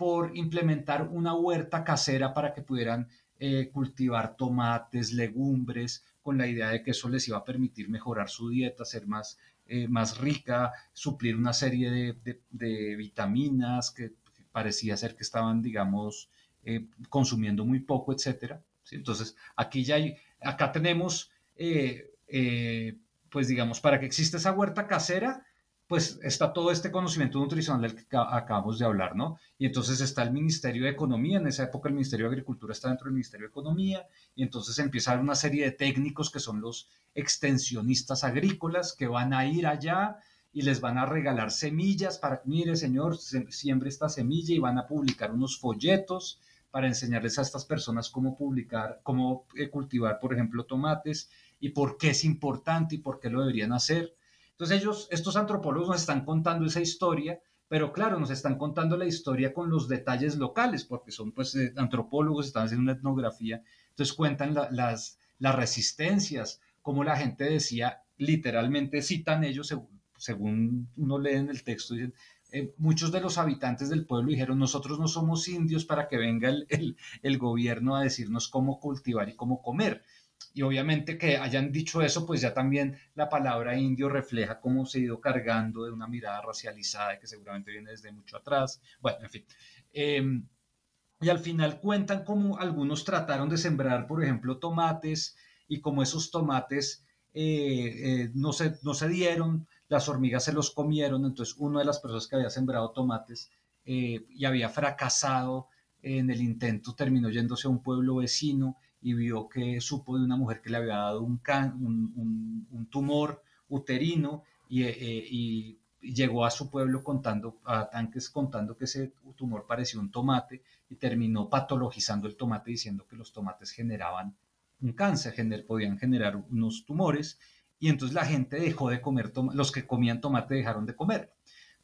por implementar una huerta casera para que pudieran eh, cultivar tomates, legumbres, con la idea de que eso les iba a permitir mejorar su dieta, ser más, eh, más rica, suplir una serie de, vitaminas que parecía ser que estaban, digamos, eh, consumiendo muy poco, etc. Entonces, aquí ya hay, acá tenemos, pues digamos, para que exista esa huerta casera, pues está todo este conocimiento nutricional del que acabamos de hablar, ¿no? Y entonces está el Ministerio de Economía, en esa época el Ministerio de Agricultura está dentro del Ministerio de Economía, y entonces empieza una serie de técnicos que son los extensionistas agrícolas que van a ir allá y les van a regalar semillas para, mire señor, siembre esta semilla y van a publicar unos folletos para enseñarles a estas personas cómo publicar, cómo eh, cultivar, por ejemplo, tomates y por qué es importante y por qué lo deberían hacer entonces ellos, estos antropólogos nos están contando esa historia, pero claro, nos están contando la historia con los detalles locales, porque son pues eh, antropólogos, están haciendo una etnografía, entonces cuentan las, las resistencias, como la gente decía, literalmente citan ellos, según, uno lee en el texto, dicen, eh, muchos de los habitantes del pueblo dijeron, nosotros no somos indios para que venga el, el, gobierno a decirnos cómo cultivar y cómo comer, y obviamente que hayan dicho eso, pues ya también la palabra indio refleja cómo se ha ido cargando de una mirada racializada que seguramente viene desde mucho atrás. Bueno, en fin. Em, y al final cuentan cómo algunos trataron de sembrar, por ejemplo, tomates y como esos tomates eh, eh, no, se, no se dieron, las hormigas se los comieron, entonces una de las personas que había sembrado tomates eh, y había fracasado en el intento terminó yéndose a un pueblo vecino y vio que supo de una mujer que le había dado un, un, tumor uterino eh, y, llegó a su pueblo contando, a tanques contando que ese tumor parecía un tomate y terminó patologizando el tomate diciendo que los tomates generaban un cáncer, podían generar unos tumores y entonces la gente dejó de comer, los que comían tomate dejaron de comer.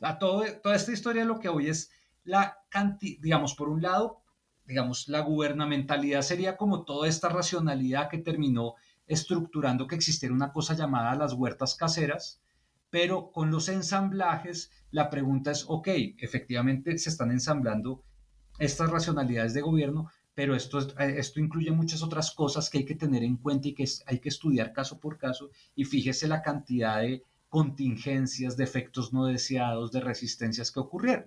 A todo, toda esta historia lo que hoy es la cantidad, digamos, por un lado, digamos, la gubernamentalidad sería como toda esta racionalidad que terminó estructurando que existiera una cosa llamada las huertas caseras, pero con los ensamblajes la pregunta es, ok, efectivamente se están ensamblando estas racionalidades de gobierno, pero esto, esto incluye muchas otras cosas que hay que tener en cuenta y que hay que estudiar caso por caso y fíjese la cantidad de contingencias, de efectos no deseados, de resistencias que ocurrieron.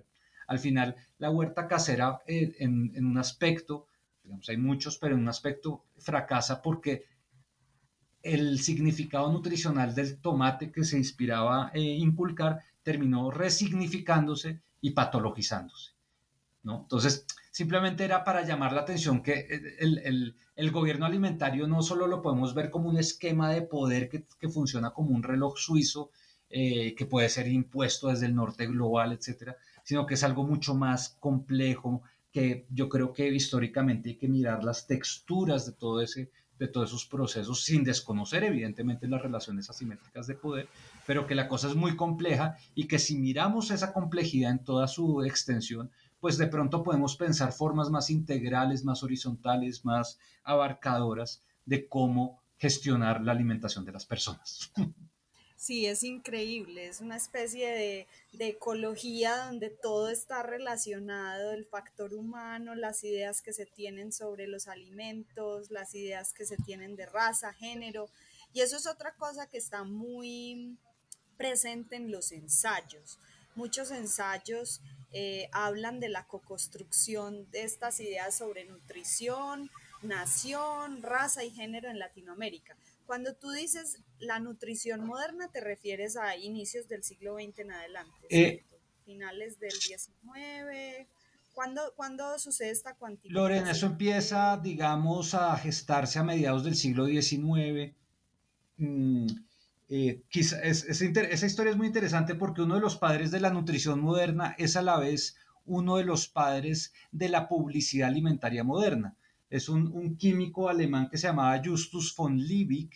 Al final, la huerta casera eh, en, un aspecto, digamos, hay muchos, pero en un aspecto fracasa porque el significado nutricional del tomate que se inspiraba a inculcar terminó resignificándose y patologizándose. ¿no? Entonces, simplemente era para llamar la atención que el, el, gobierno alimentario no solo lo podemos ver como un esquema de poder que, que funciona como un reloj suizo, eh, que puede ser impuesto desde el norte global, etcétera, sino que es algo mucho más complejo, que yo creo que históricamente hay que mirar las texturas de todo ese de todos esos procesos sin desconocer evidentemente las relaciones asimétricas de poder, pero que la cosa es muy compleja y que si miramos esa complejidad en toda su extensión, pues de pronto podemos pensar formas más integrales, más horizontales, más abarcadoras de cómo gestionar la alimentación de las personas. Sí, es increíble, es una especie de, de, ecología donde todo está relacionado, el factor humano, las ideas que se tienen sobre los alimentos, las ideas que se tienen de raza, género, y eso es otra cosa que está muy presente en los ensayos. Muchos ensayos eh, hablan de la co-construcción de estas ideas sobre nutrición, nación, raza y género en Latinoamérica cuando tú dices la nutrición moderna, te refieres a inicios del siglo XX en adelante, eh, finales del XIX. ¿Cuándo, ¿Cuándo, sucede esta cuantificación? Lorena, eso empieza, digamos, a gestarse a mediados del siglo XIX. Mm, eh, esa historia es muy interesante porque uno de los padres de la nutrición moderna es a la vez uno de los padres de la publicidad alimentaria moderna es un, químico alemán que se llamaba Justus von Liebig.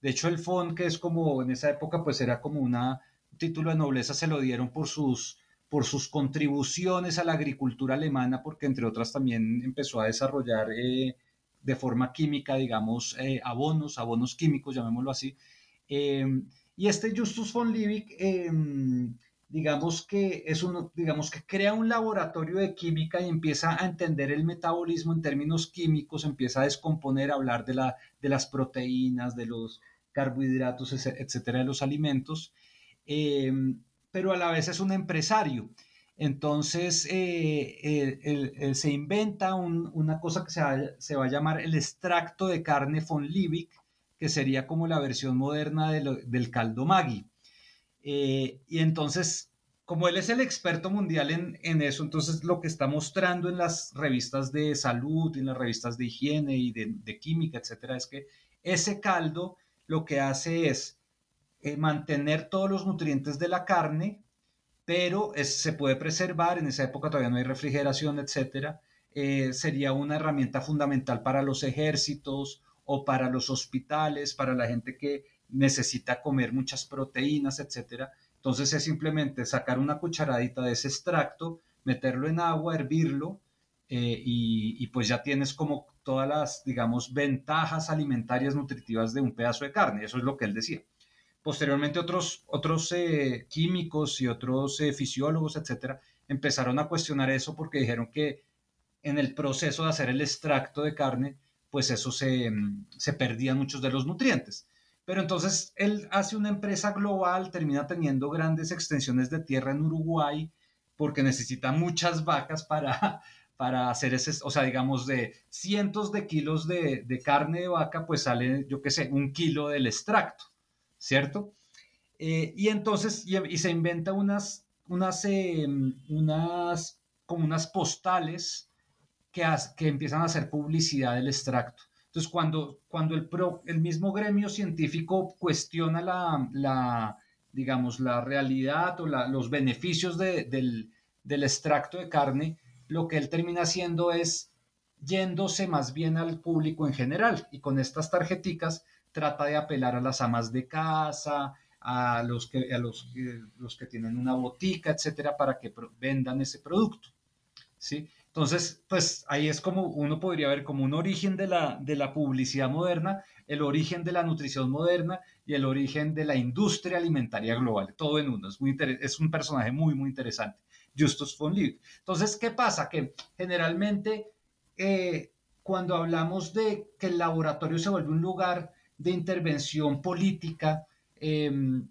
De hecho, el von, que es como en esa época, pues era como una, un título de nobleza, se lo dieron por sus, por sus contribuciones a la agricultura alemana, porque entre otras también empezó a desarrollar eh, de forma química, digamos, eh, abonos, abonos químicos, llamémoslo así. Eh, y este Justus von Liebig digamos que es uno, digamos que crea un laboratorio de química y empieza a entender el metabolismo en términos químicos, empieza a descomponer, a hablar de, la, de las proteínas, de los carbohidratos, etcétera, de los alimentos, eh, pero a la vez es un empresario. Entonces eh, se inventa una cosa que se va, se va, a llamar el extracto de carne von Liebig, que sería como la versión moderna del caldo Maggi. Eh, y entonces, como él es el experto mundial en, eso, entonces lo que está mostrando en las revistas de salud, en las revistas de higiene y de, química, etcétera, es que ese caldo lo que hace es eh, mantener todos los nutrientes de la carne, pero se puede preservar, en esa época todavía no hay refrigeración, etcétera. Eh, sería una herramienta fundamental para los ejércitos o para los hospitales, para la gente que necesita comer muchas proteínas, etcétera. Entonces es simplemente sacar una cucharadita de ese extracto, meterlo en agua, hervirlo eh, y, pues ya tienes como todas las, digamos, ventajas alimentarias nutritivas de un pedazo de carne. Eso es lo que él decía. Posteriormente otros, otros eh, químicos y otros eh, fisiólogos, etcétera, empezaron a cuestionar eso porque dijeron que en el proceso de hacer el extracto de carne, pues eso se, se perdían muchos de los nutrientes. Pero entonces él hace una empresa global, termina teniendo grandes extensiones de tierra en Uruguay, porque necesita muchas vacas para, para hacer ese, o sea, digamos, de cientos de kilos de, carne de vaca, pues sale, yo qué sé, un kilo del extracto, ¿cierto? Eh, y entonces, y, se inventa unas, unas, em, unas, como unas postales que, que empiezan a hacer publicidad del extracto. Entonces, cuando, cuando el, mismo gremio científico cuestiona la, digamos, la realidad o los beneficios del, extracto de carne, lo que él termina haciendo es yéndose más bien al público en general y con estas tarjeticas trata de apelar a las amas de casa, a los que, a los, los que tienen una botica, etcétera, para que vendan ese producto. ¿sí? Entonces, pues ahí es como uno podría ver como un origen de la, de la publicidad moderna, el origen de la nutrición moderna y el origen de la industria alimentaria global, todo en uno. Es, un personaje muy, muy interesante, Justus von Liebig. Entonces, ¿qué pasa? Que generalmente eh, cuando hablamos de que el laboratorio se vuelve un lugar de intervención política, em,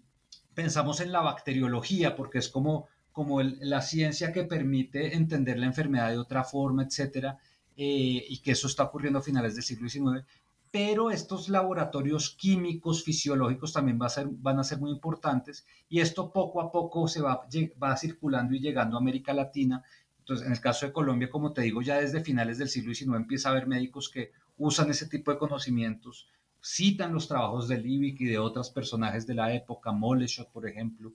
pensamos en la bacteriología, porque es como como la ciencia que permite entender la enfermedad de otra forma, etcétera, eh, y que eso está ocurriendo a finales del siglo XIX. Pero estos laboratorios químicos, fisiológicos también van a ser muy importantes y esto poco a poco se va, circulando y llegando a América Latina. Entonces, en el caso de Colombia, como te digo, ya desde finales del siglo XIX empieza a haber médicos que usan ese tipo de conocimientos, citan los trabajos de Liebig y de otros personajes de la época, Moleschott, por ejemplo,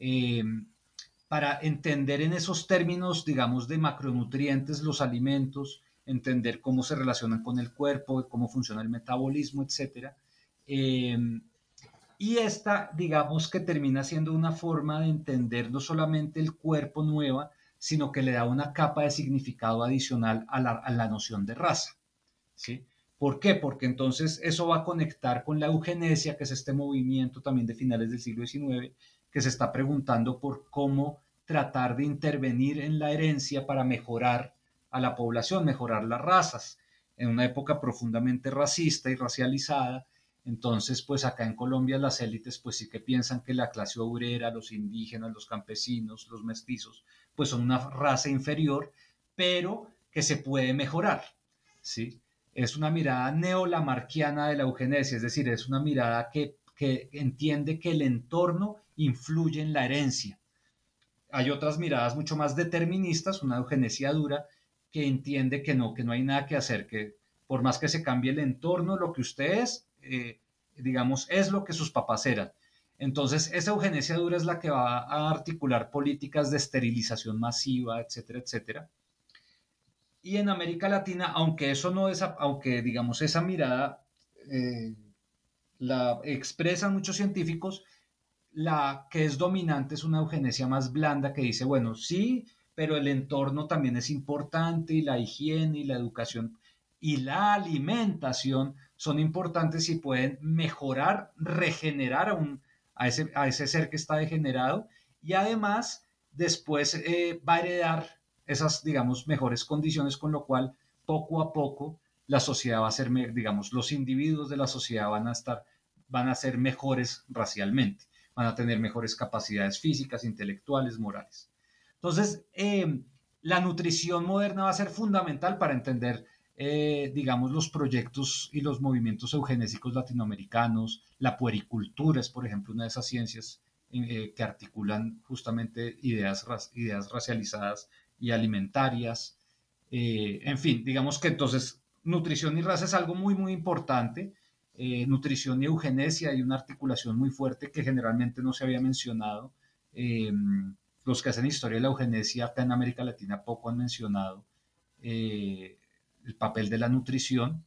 eh, para entender en esos términos, digamos, de macronutrientes los alimentos, entender cómo se relacionan con el cuerpo, cómo funciona el metabolismo, etc. Eh, y esta, digamos, que termina siendo una forma de entender no solamente el cuerpo nueva, sino que le da una capa de significado adicional a la, a la noción de raza. ¿sí? ¿Por qué? Porque entonces eso va a conectar con la eugenesia, que es este movimiento también de finales del siglo XIX, que se está preguntando por cómo tratar de intervenir en la herencia para mejorar a la población, mejorar las razas, en una época profundamente racista y racializada. Entonces, pues acá en Colombia las élites pues sí que piensan que la clase obrera, los indígenas, los campesinos, los mestizos, pues son una raza inferior, pero que se puede mejorar, ¿sí? Es una mirada neolamarquiana de la eugenesia, es decir, es una mirada que, que entiende que el entorno influye en la herencia hay otras miradas mucho más deterministas, una eugenesia dura, que entiende que no, que no hay nada que hacer, que por más que se cambie el entorno, lo que usted es, eh, digamos, es lo que sus papás eran. Entonces, esa eugenesia dura es la que va a articular políticas de esterilización masiva, etcétera, etcétera. Y en América Latina, aunque eso no es, aunque digamos esa mirada eh, la expresan muchos científicos, la que es dominante es una eugenesia más blanda que dice, bueno, sí, pero el entorno también es importante y la higiene y la educación y la alimentación son importantes y pueden mejorar, regenerar a, ese, a ese ser que está degenerado. Y además después eh, va a heredar esas, digamos, mejores condiciones, con lo cual poco a poco la sociedad va a ser, digamos, los individuos de la sociedad van a estar, van a ser mejores racialmente van a tener mejores capacidades físicas, intelectuales, morales. Entonces, eh, la nutrición moderna va a ser fundamental para entender, eh, digamos, los proyectos y los movimientos eugenésicos latinoamericanos. La puericultura es, por ejemplo, una de esas ciencias eh, que articulan justamente ideas, ideas racializadas y alimentarias. en fin, digamos que entonces nutrición y raza es algo muy, muy importante eh, nutrición y eugenesia, hay una articulación muy fuerte que generalmente no se había mencionado. Eh, los que hacen historia de la eugenesia acá en América Latina poco han mencionado eh, el papel de la nutrición,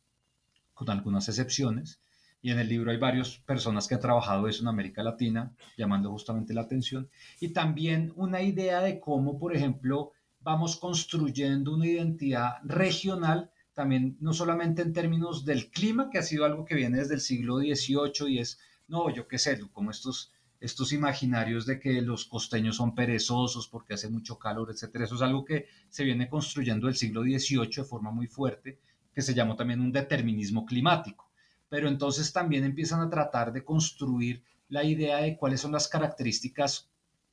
con algunas excepciones. Y en el libro hay varias personas que han trabajado eso en América Latina, llamando justamente la atención. Y también una idea de cómo, por ejemplo, vamos construyendo una identidad regional también no solamente en términos del clima, que ha sido algo que viene desde el siglo XVIII y es, no, yo qué sé, como estos, estos imaginarios de que los costeños son perezosos porque hace mucho calor, etcétera. Eso es algo que se viene construyendo del siglo XVIII de forma muy fuerte, que se llamó también un determinismo climático. Pero entonces también empiezan a tratar de construir la idea de cuáles son las características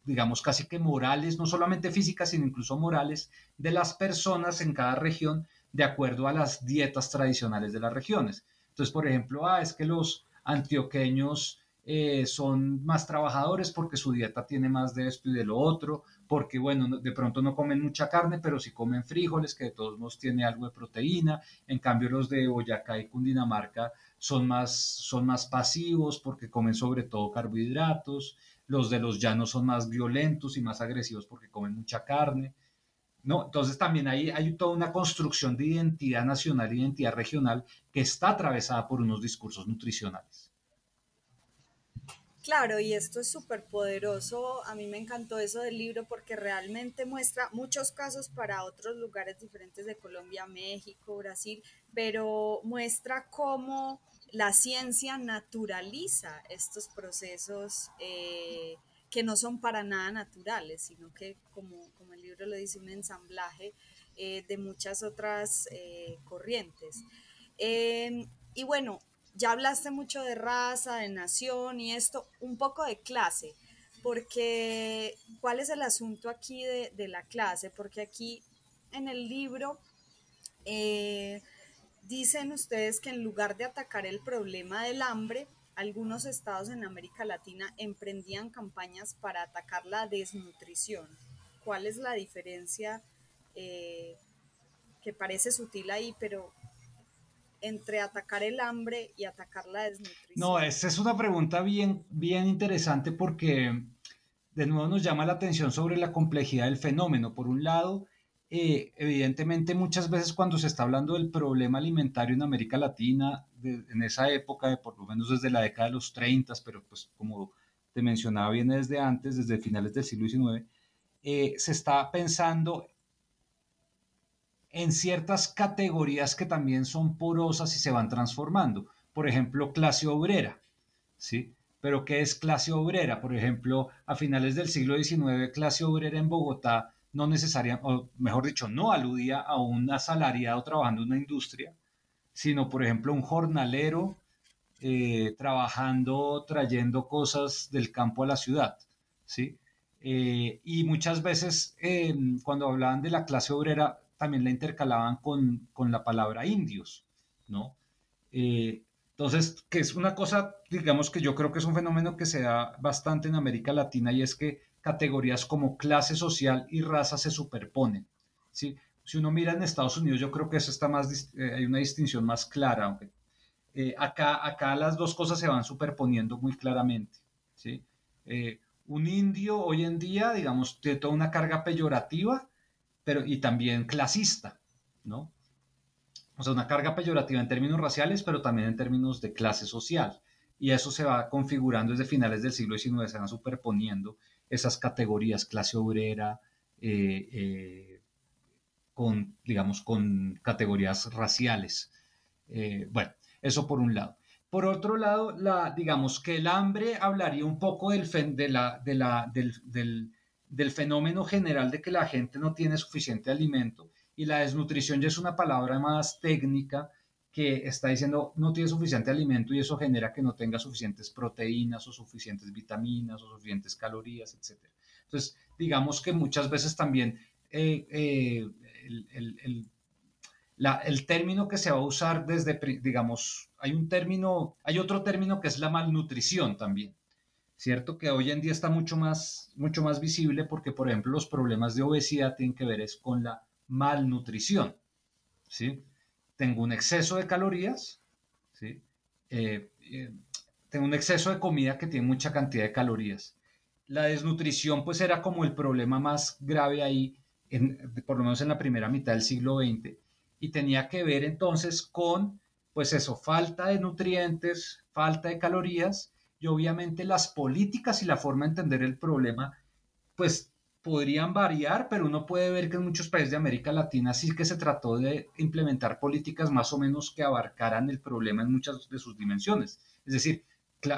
digamos, casi que morales, no solamente físicas, sino incluso morales, de las personas en cada región de acuerdo a las dietas tradicionales de las regiones. Entonces, por ejemplo, ah, es que los antioqueños eh, son más trabajadores porque su dieta tiene más de esto y de lo otro, porque, bueno, de pronto no comen mucha carne, pero sí comen frijoles, que de todos modos tiene algo de proteína. En cambio, los de Boyacá y Cundinamarca son más, son más pasivos porque comen sobre todo carbohidratos. Los de los llanos son más violentos y más agresivos porque comen mucha carne. ¿No? Entonces también hay, hay toda una construcción de identidad nacional identidad regional que está atravesada por unos discursos nutricionales. Claro, y esto es súper poderoso. A mí me encantó eso del libro porque realmente muestra muchos casos para otros lugares diferentes de Colombia, México, Brasil, pero muestra cómo la ciencia naturaliza estos procesos eh, que no son para nada naturales, sino que, como, como el libro lo dice, un ensamblaje eh, de muchas otras eh, corrientes. Em, y bueno, ya hablaste mucho de raza, de nación y esto, un poco de clase, porque ¿cuál es el asunto aquí de, la clase? Porque aquí en el libro eh, dicen ustedes que en lugar de atacar el problema del hambre, algunos estados en América Latina emprendían campañas para atacar la desnutrición. ¿Cuál es la diferencia eh, que parece sutil ahí, pero entre atacar el hambre y atacar la desnutrición? No, esta es una pregunta bien, bien interesante porque de nuevo nos llama la atención sobre la complejidad del fenómeno. Por un lado, eh, evidentemente muchas veces cuando se está hablando del problema alimentario en América Latina, en esa época, por lo menos desde la década de los 30, pero pues como te mencionaba, viene desde antes, desde finales del siglo XIX, eh, se está pensando en ciertas categorías que también son porosas y se van transformando. Por ejemplo, clase obrera, ¿sí? Pero ¿qué es clase obrera? Por ejemplo, a finales del siglo XIX, clase obrera en Bogotá no necesariamente, o mejor dicho, no aludía a un asalariado trabajando en una industria, sino, por ejemplo, un jornalero eh, trabajando, trayendo cosas del campo a la ciudad, ¿sí? Eh, y muchas veces, eh, cuando hablaban de la clase obrera, también la intercalaban con, la palabra indios, ¿no? Eh, entonces, que es una cosa, digamos que yo creo que es un fenómeno que se da bastante en América Latina y es que categorías como clase social y raza se superponen, ¿sí? Si uno mira en Estados Unidos, yo creo que eso está más, eh, hay una distinción más clara, aunque eh, acá, acá las dos cosas se van superponiendo muy claramente, ¿sí? un indio hoy en día, digamos, tiene toda una carga peyorativa, pero y también clasista, ¿no? O sea, una carga peyorativa en términos raciales, pero también en términos de clase social. Y eso se va configurando desde finales del siglo XIX, se van superponiendo esas categorías, clase obrera, eh, eh, con, digamos, con categorías raciales. Eh, bueno, eso por un lado. Por otro lado, la, digamos que el hambre hablaría un poco del, de la, de la, del del fenómeno general de que la gente no tiene suficiente alimento y la desnutrición ya es una palabra más técnica que está diciendo no tiene suficiente alimento y eso genera que no tenga suficientes proteínas o suficientes vitaminas o suficientes calorías, etc. Entonces, digamos que muchas veces también eh, eh, el, el, término que se va a usar desde, digamos, hay un término, hay otro término que es la malnutrición también. ¿cierto? Que hoy en día está mucho más, mucho más visible porque, por ejemplo, los problemas de obesidad tienen que ver es con la malnutrición, ¿sí? Tengo un exceso de calorías, ¿sí? Eh, eh, tengo un exceso de comida que tiene mucha cantidad de calorías. La desnutrición, pues, era como el problema más grave ahí, por lo menos en la primera mitad del siglo XX, y tenía que ver entonces con, pues eso, falta de nutrientes, falta de calorías, y obviamente las políticas y la forma de entender el problema, pues podrían variar, pero uno puede ver que en muchos países de América Latina sí que se trató de implementar políticas más o menos que abarcaran el problema en muchas de sus dimensiones. Es decir,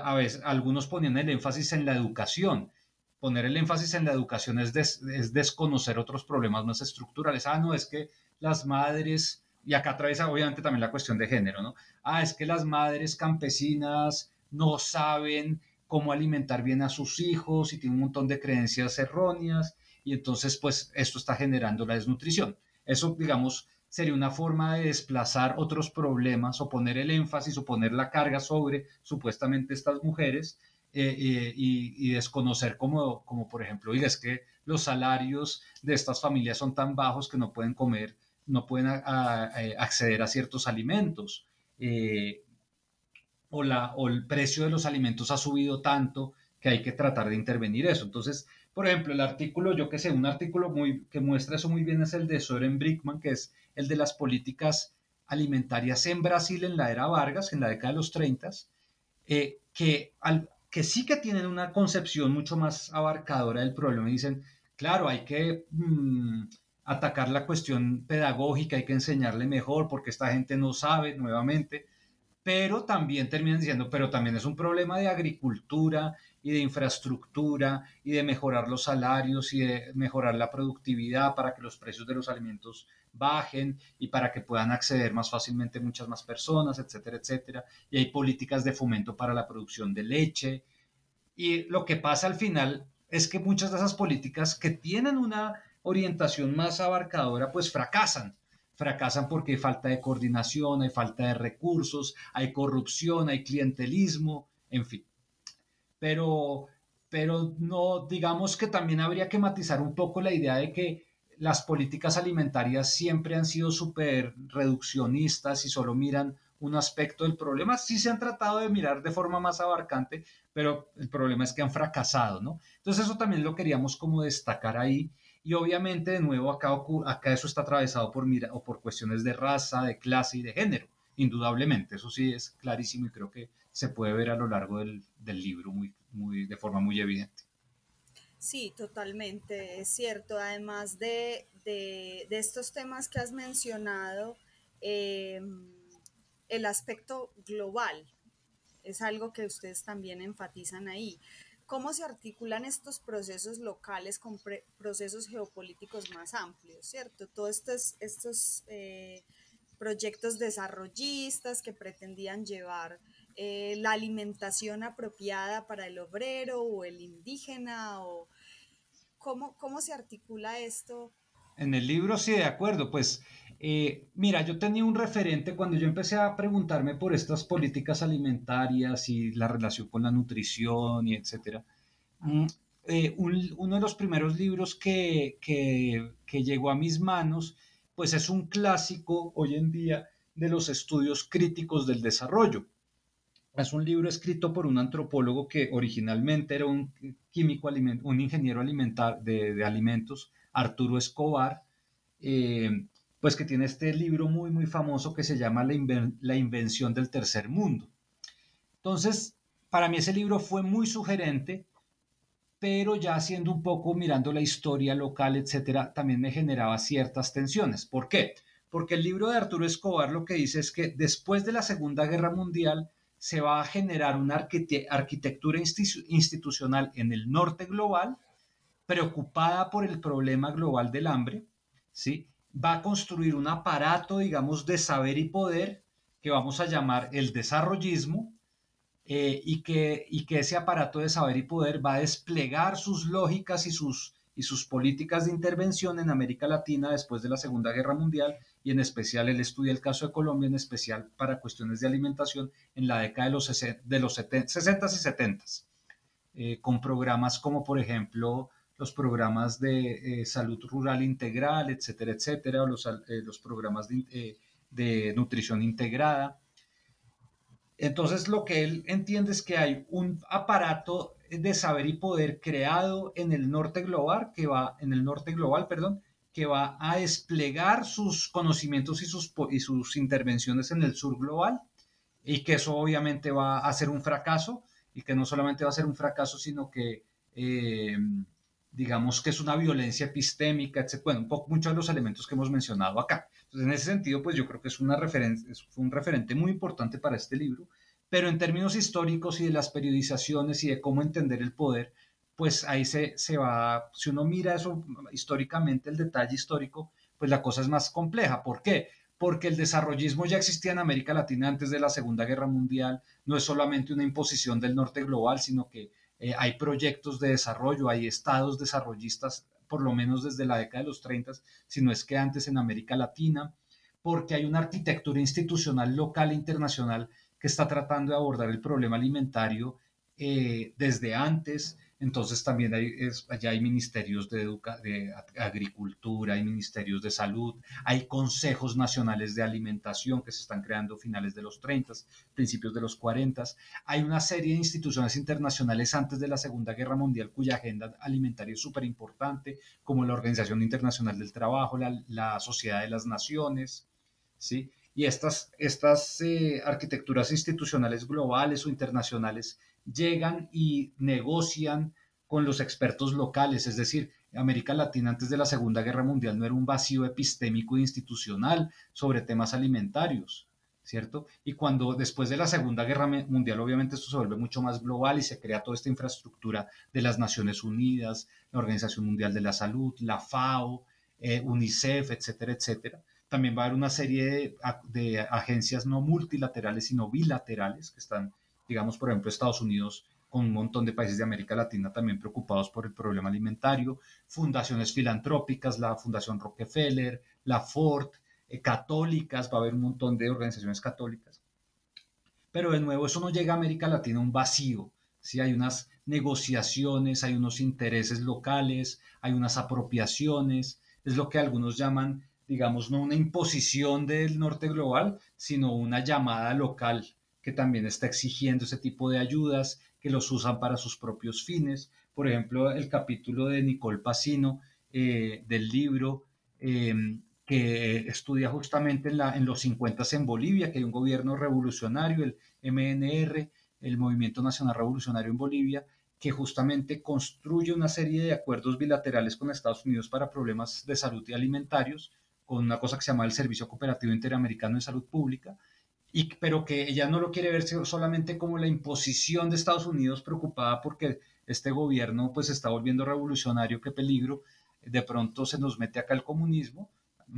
a veces algunos ponían el énfasis en la educación. Poner el énfasis en la educación es, es desconocer otros problemas más estructurales. Ah, no, es que las madres, y acá atraviesa obviamente también la cuestión de género, ¿no? Ah, es que las madres campesinas no saben cómo alimentar bien a sus hijos y tienen un montón de creencias erróneas y entonces pues esto está generando la desnutrición. Eso digamos sería una forma de desplazar otros problemas o poner el énfasis o poner la carga sobre supuestamente estas mujeres eh, eh, y, desconocer como, como por ejemplo, diga, es que los salarios de estas familias son tan bajos que no pueden comer, no pueden acceder a ciertos alimentos. Eh, o, la, o el precio de los alimentos ha subido tanto que hay que tratar de intervenir eso. Entonces, por ejemplo, el artículo, yo que sé, un artículo muy, que muestra eso muy bien es el de Soren Brickman, que es el de las políticas alimentarias en Brasil en la era Vargas, en la década de los 30, eh, que, que sí que tienen una concepción mucho más abarcadora del problema y dicen, claro, hay que mm, atacar la cuestión pedagógica, hay que enseñarle mejor porque esta gente no sabe nuevamente, pero también terminan diciendo, pero también es un problema de agricultura y de infraestructura y de mejorar los salarios y de mejorar la productividad para que los precios de los alimentos bajen y para que puedan acceder más fácilmente muchas más personas, etcétera, etcétera. Y hay políticas de fomento para la producción de leche. Y lo que pasa al final es que muchas de esas políticas que tienen una orientación más abarcadora, pues fracasan fracasan porque hay falta de coordinación, hay falta de recursos, hay corrupción, hay clientelismo, en fin. Pero, pero no, digamos que también habría que matizar un poco la idea de que las políticas alimentarias siempre han sido súper reduccionistas y solo miran un aspecto del problema. Sí se han tratado de mirar de forma más abarcante, pero el problema es que han fracasado, ¿no? Entonces eso también lo queríamos como destacar ahí y obviamente, de nuevo, acá, acá eso está atravesado por, mira, o por cuestiones de raza, de clase y de género, indudablemente. Eso sí es clarísimo y creo que se puede ver a lo largo del, del libro muy, muy, de forma muy evidente. Sí, totalmente, es cierto. Además de, de, estos temas que has mencionado, eh, el aspecto global es algo que ustedes también enfatizan ahí cómo se articulan estos procesos locales con procesos geopolíticos más amplios, ¿cierto? Todos estos, estos eh, proyectos desarrollistas que pretendían llevar eh, la alimentación apropiada para el obrero o el indígena, o cómo, cómo se articula esto. En el libro sí, de acuerdo, pues eh, mira, yo tenía un referente cuando yo empecé a preguntarme por estas políticas alimentarias y la relación con la nutrición y etcétera. Mm, eh, uno de los primeros libros que, que, llegó a mis manos, pues es un clásico hoy en día de los estudios críticos del desarrollo. Es un libro escrito por un antropólogo que originalmente era un químico, un ingeniero alimentar de, de alimentos, Arturo Escobar, eh, pues que tiene este libro muy, muy famoso que se llama La, invención del tercer mundo. Entonces, para mí ese libro fue muy sugerente, pero ya siendo un poco mirando la historia local, etcétera, también me generaba ciertas tensiones. ¿Por qué? Porque el libro de Arturo Escobar lo que dice es que después de la Segunda Guerra Mundial se va a generar una arquitectura institucional en el norte global preocupada por el problema global del hambre, ¿sí? Va a construir un aparato, digamos, de saber y poder que vamos a llamar el desarrollismo eh, y, que, y que ese aparato de saber y poder va a desplegar sus lógicas y sus, y sus políticas de intervención en América Latina después de la Segunda Guerra Mundial y en especial él estudia el caso de Colombia, en especial para cuestiones de alimentación en la década de los, de los 60 y 70, eh, con programas como por ejemplo los programas de eh, salud rural integral, etcétera, etcétera, los, eh, los programas de, eh, de, nutrición integrada. Entonces lo que él entiende es que hay un aparato de saber y poder creado en el norte global, que va, en el norte global, perdón, que va a desplegar sus conocimientos y sus, y sus intervenciones en el sur global, y que eso obviamente va a ser un fracaso, y que no solamente va a ser un fracaso, sino que digamos que es una violencia epistémica, etc. Bueno, un poco, muchos de los elementos que hemos mencionado acá. Entonces, en ese sentido, pues yo creo que es, una es un referente muy importante para este libro, pero en términos históricos y de las periodizaciones y de cómo entender el poder, pues ahí se, se va, si uno mira eso históricamente, el detalle histórico, pues la cosa es más compleja. ¿Por qué? Porque el desarrollismo ya existía en América Latina antes de la Segunda Guerra Mundial, no es solamente una imposición del norte global, sino que eh, hay proyectos de desarrollo, hay estados desarrollistas, por lo menos desde la década de los 30, si no es que antes en América Latina, porque hay una arquitectura institucional local e internacional que está tratando de abordar el problema alimentario eh, desde antes, entonces también hay, allá hay ministerios de, de agricultura, hay ministerios de salud, hay consejos nacionales de alimentación que se están creando finales de los 30, principios de los 40. Hay una serie de instituciones internacionales antes de la Segunda Guerra Mundial cuya agenda alimentaria es súper importante, como la Organización Internacional del Trabajo, la, la Sociedad de las Naciones, ¿sí? Y estas, estas eh, arquitecturas institucionales globales o internacionales llegan y negocian con los expertos locales, es decir, América Latina antes de la Segunda Guerra Mundial no era un vacío epistémico e institucional sobre temas alimentarios, ¿cierto? Y cuando después de la Segunda Guerra Mundial, obviamente esto se vuelve mucho más global y se crea toda esta infraestructura de las Naciones Unidas, la Organización Mundial de la Salud, la FAO, eh, UNICEF, etcétera, etcétera. También va a haber una serie de, de agencias no multilaterales, sino bilaterales, que están, digamos, por ejemplo, Estados Unidos con un montón de países de América Latina también preocupados por el problema alimentario, fundaciones filantrópicas, la Fundación Rockefeller, la Ford, eh, católicas, va a haber un montón de organizaciones católicas. Pero de nuevo, eso no llega a América Latina un vacío, ¿sí? hay unas negociaciones, hay unos intereses locales, hay unas apropiaciones, es lo que algunos llaman, digamos, no una imposición del norte global, sino una llamada local que también está exigiendo ese tipo de ayudas, que los usan para sus propios fines. Por ejemplo, el capítulo de Nicole Pacino eh, del libro em, que estudia justamente en, la, en los 50 en Bolivia, que hay un gobierno revolucionario, el MNR, el Movimiento Nacional Revolucionario en Bolivia, que justamente construye una serie de acuerdos bilaterales con Estados Unidos para problemas de salud y alimentarios, con una cosa que se llama el Servicio Cooperativo Interamericano de Salud Pública, y, pero que ella no lo quiere ver solamente como la imposición de Estados Unidos preocupada porque este gobierno pues está volviendo revolucionario, qué peligro, de pronto se nos mete acá el comunismo,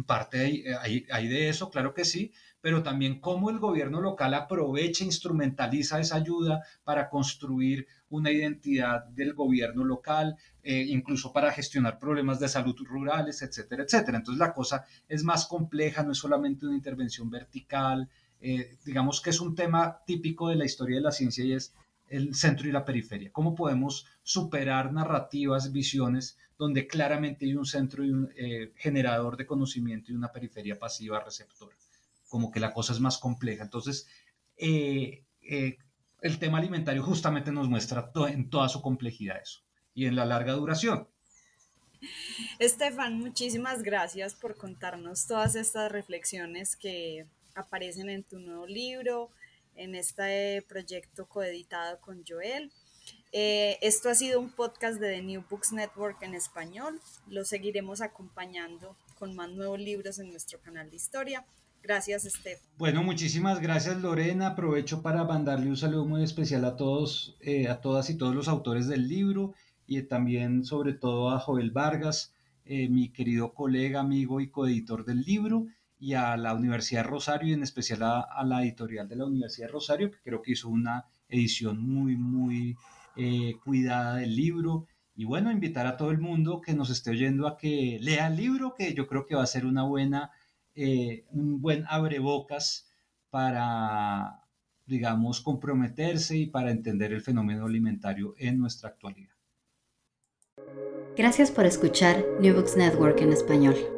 parte hay, hay, de eso, claro que sí, pero también cómo el gobierno local aprovecha, instrumentaliza esa ayuda para construir una identidad del gobierno local, eh, incluso para gestionar problemas de salud rurales, etcétera, etcétera. Entonces la cosa es más compleja, no es solamente una intervención vertical, eh, digamos que es un tema típico de la historia de la ciencia y es el centro y la periferia. ¿Cómo podemos superar narrativas, visiones donde claramente hay un centro y un eh, generador de conocimiento y una periferia pasiva receptora? Como que la cosa es más compleja. Entonces, eh, el tema alimentario justamente nos muestra en toda su complejidad eso y en la larga duración. Estefan, muchísimas gracias por contarnos todas estas reflexiones que aparecen en tu nuevo libro, en este proyecto coeditado con Joel. Eh, esto ha sido un podcast de The New Books Network en español. Lo seguiremos acompañando con más nuevos libros en nuestro canal de historia. Gracias, Estefan. Bueno, muchísimas gracias, Lorena. Aprovecho para mandarle un saludo muy especial a todos, eh, a todas y todos los autores del libro y también, sobre todo, a Joel Vargas, eh, mi querido colega, amigo y coeditor del libro y a la Universidad Rosario y en especial a, la editorial de la Universidad Rosario, que creo que hizo una edición muy, muy eh, cuidada del libro. Y bueno, invitar a todo el mundo que nos esté oyendo a que lea el libro, que yo creo que va a ser una buena, eh, un buen abrebocas para, digamos, comprometerse y para entender el fenómeno alimentario en nuestra actualidad. Gracias por escuchar New Books Network en español.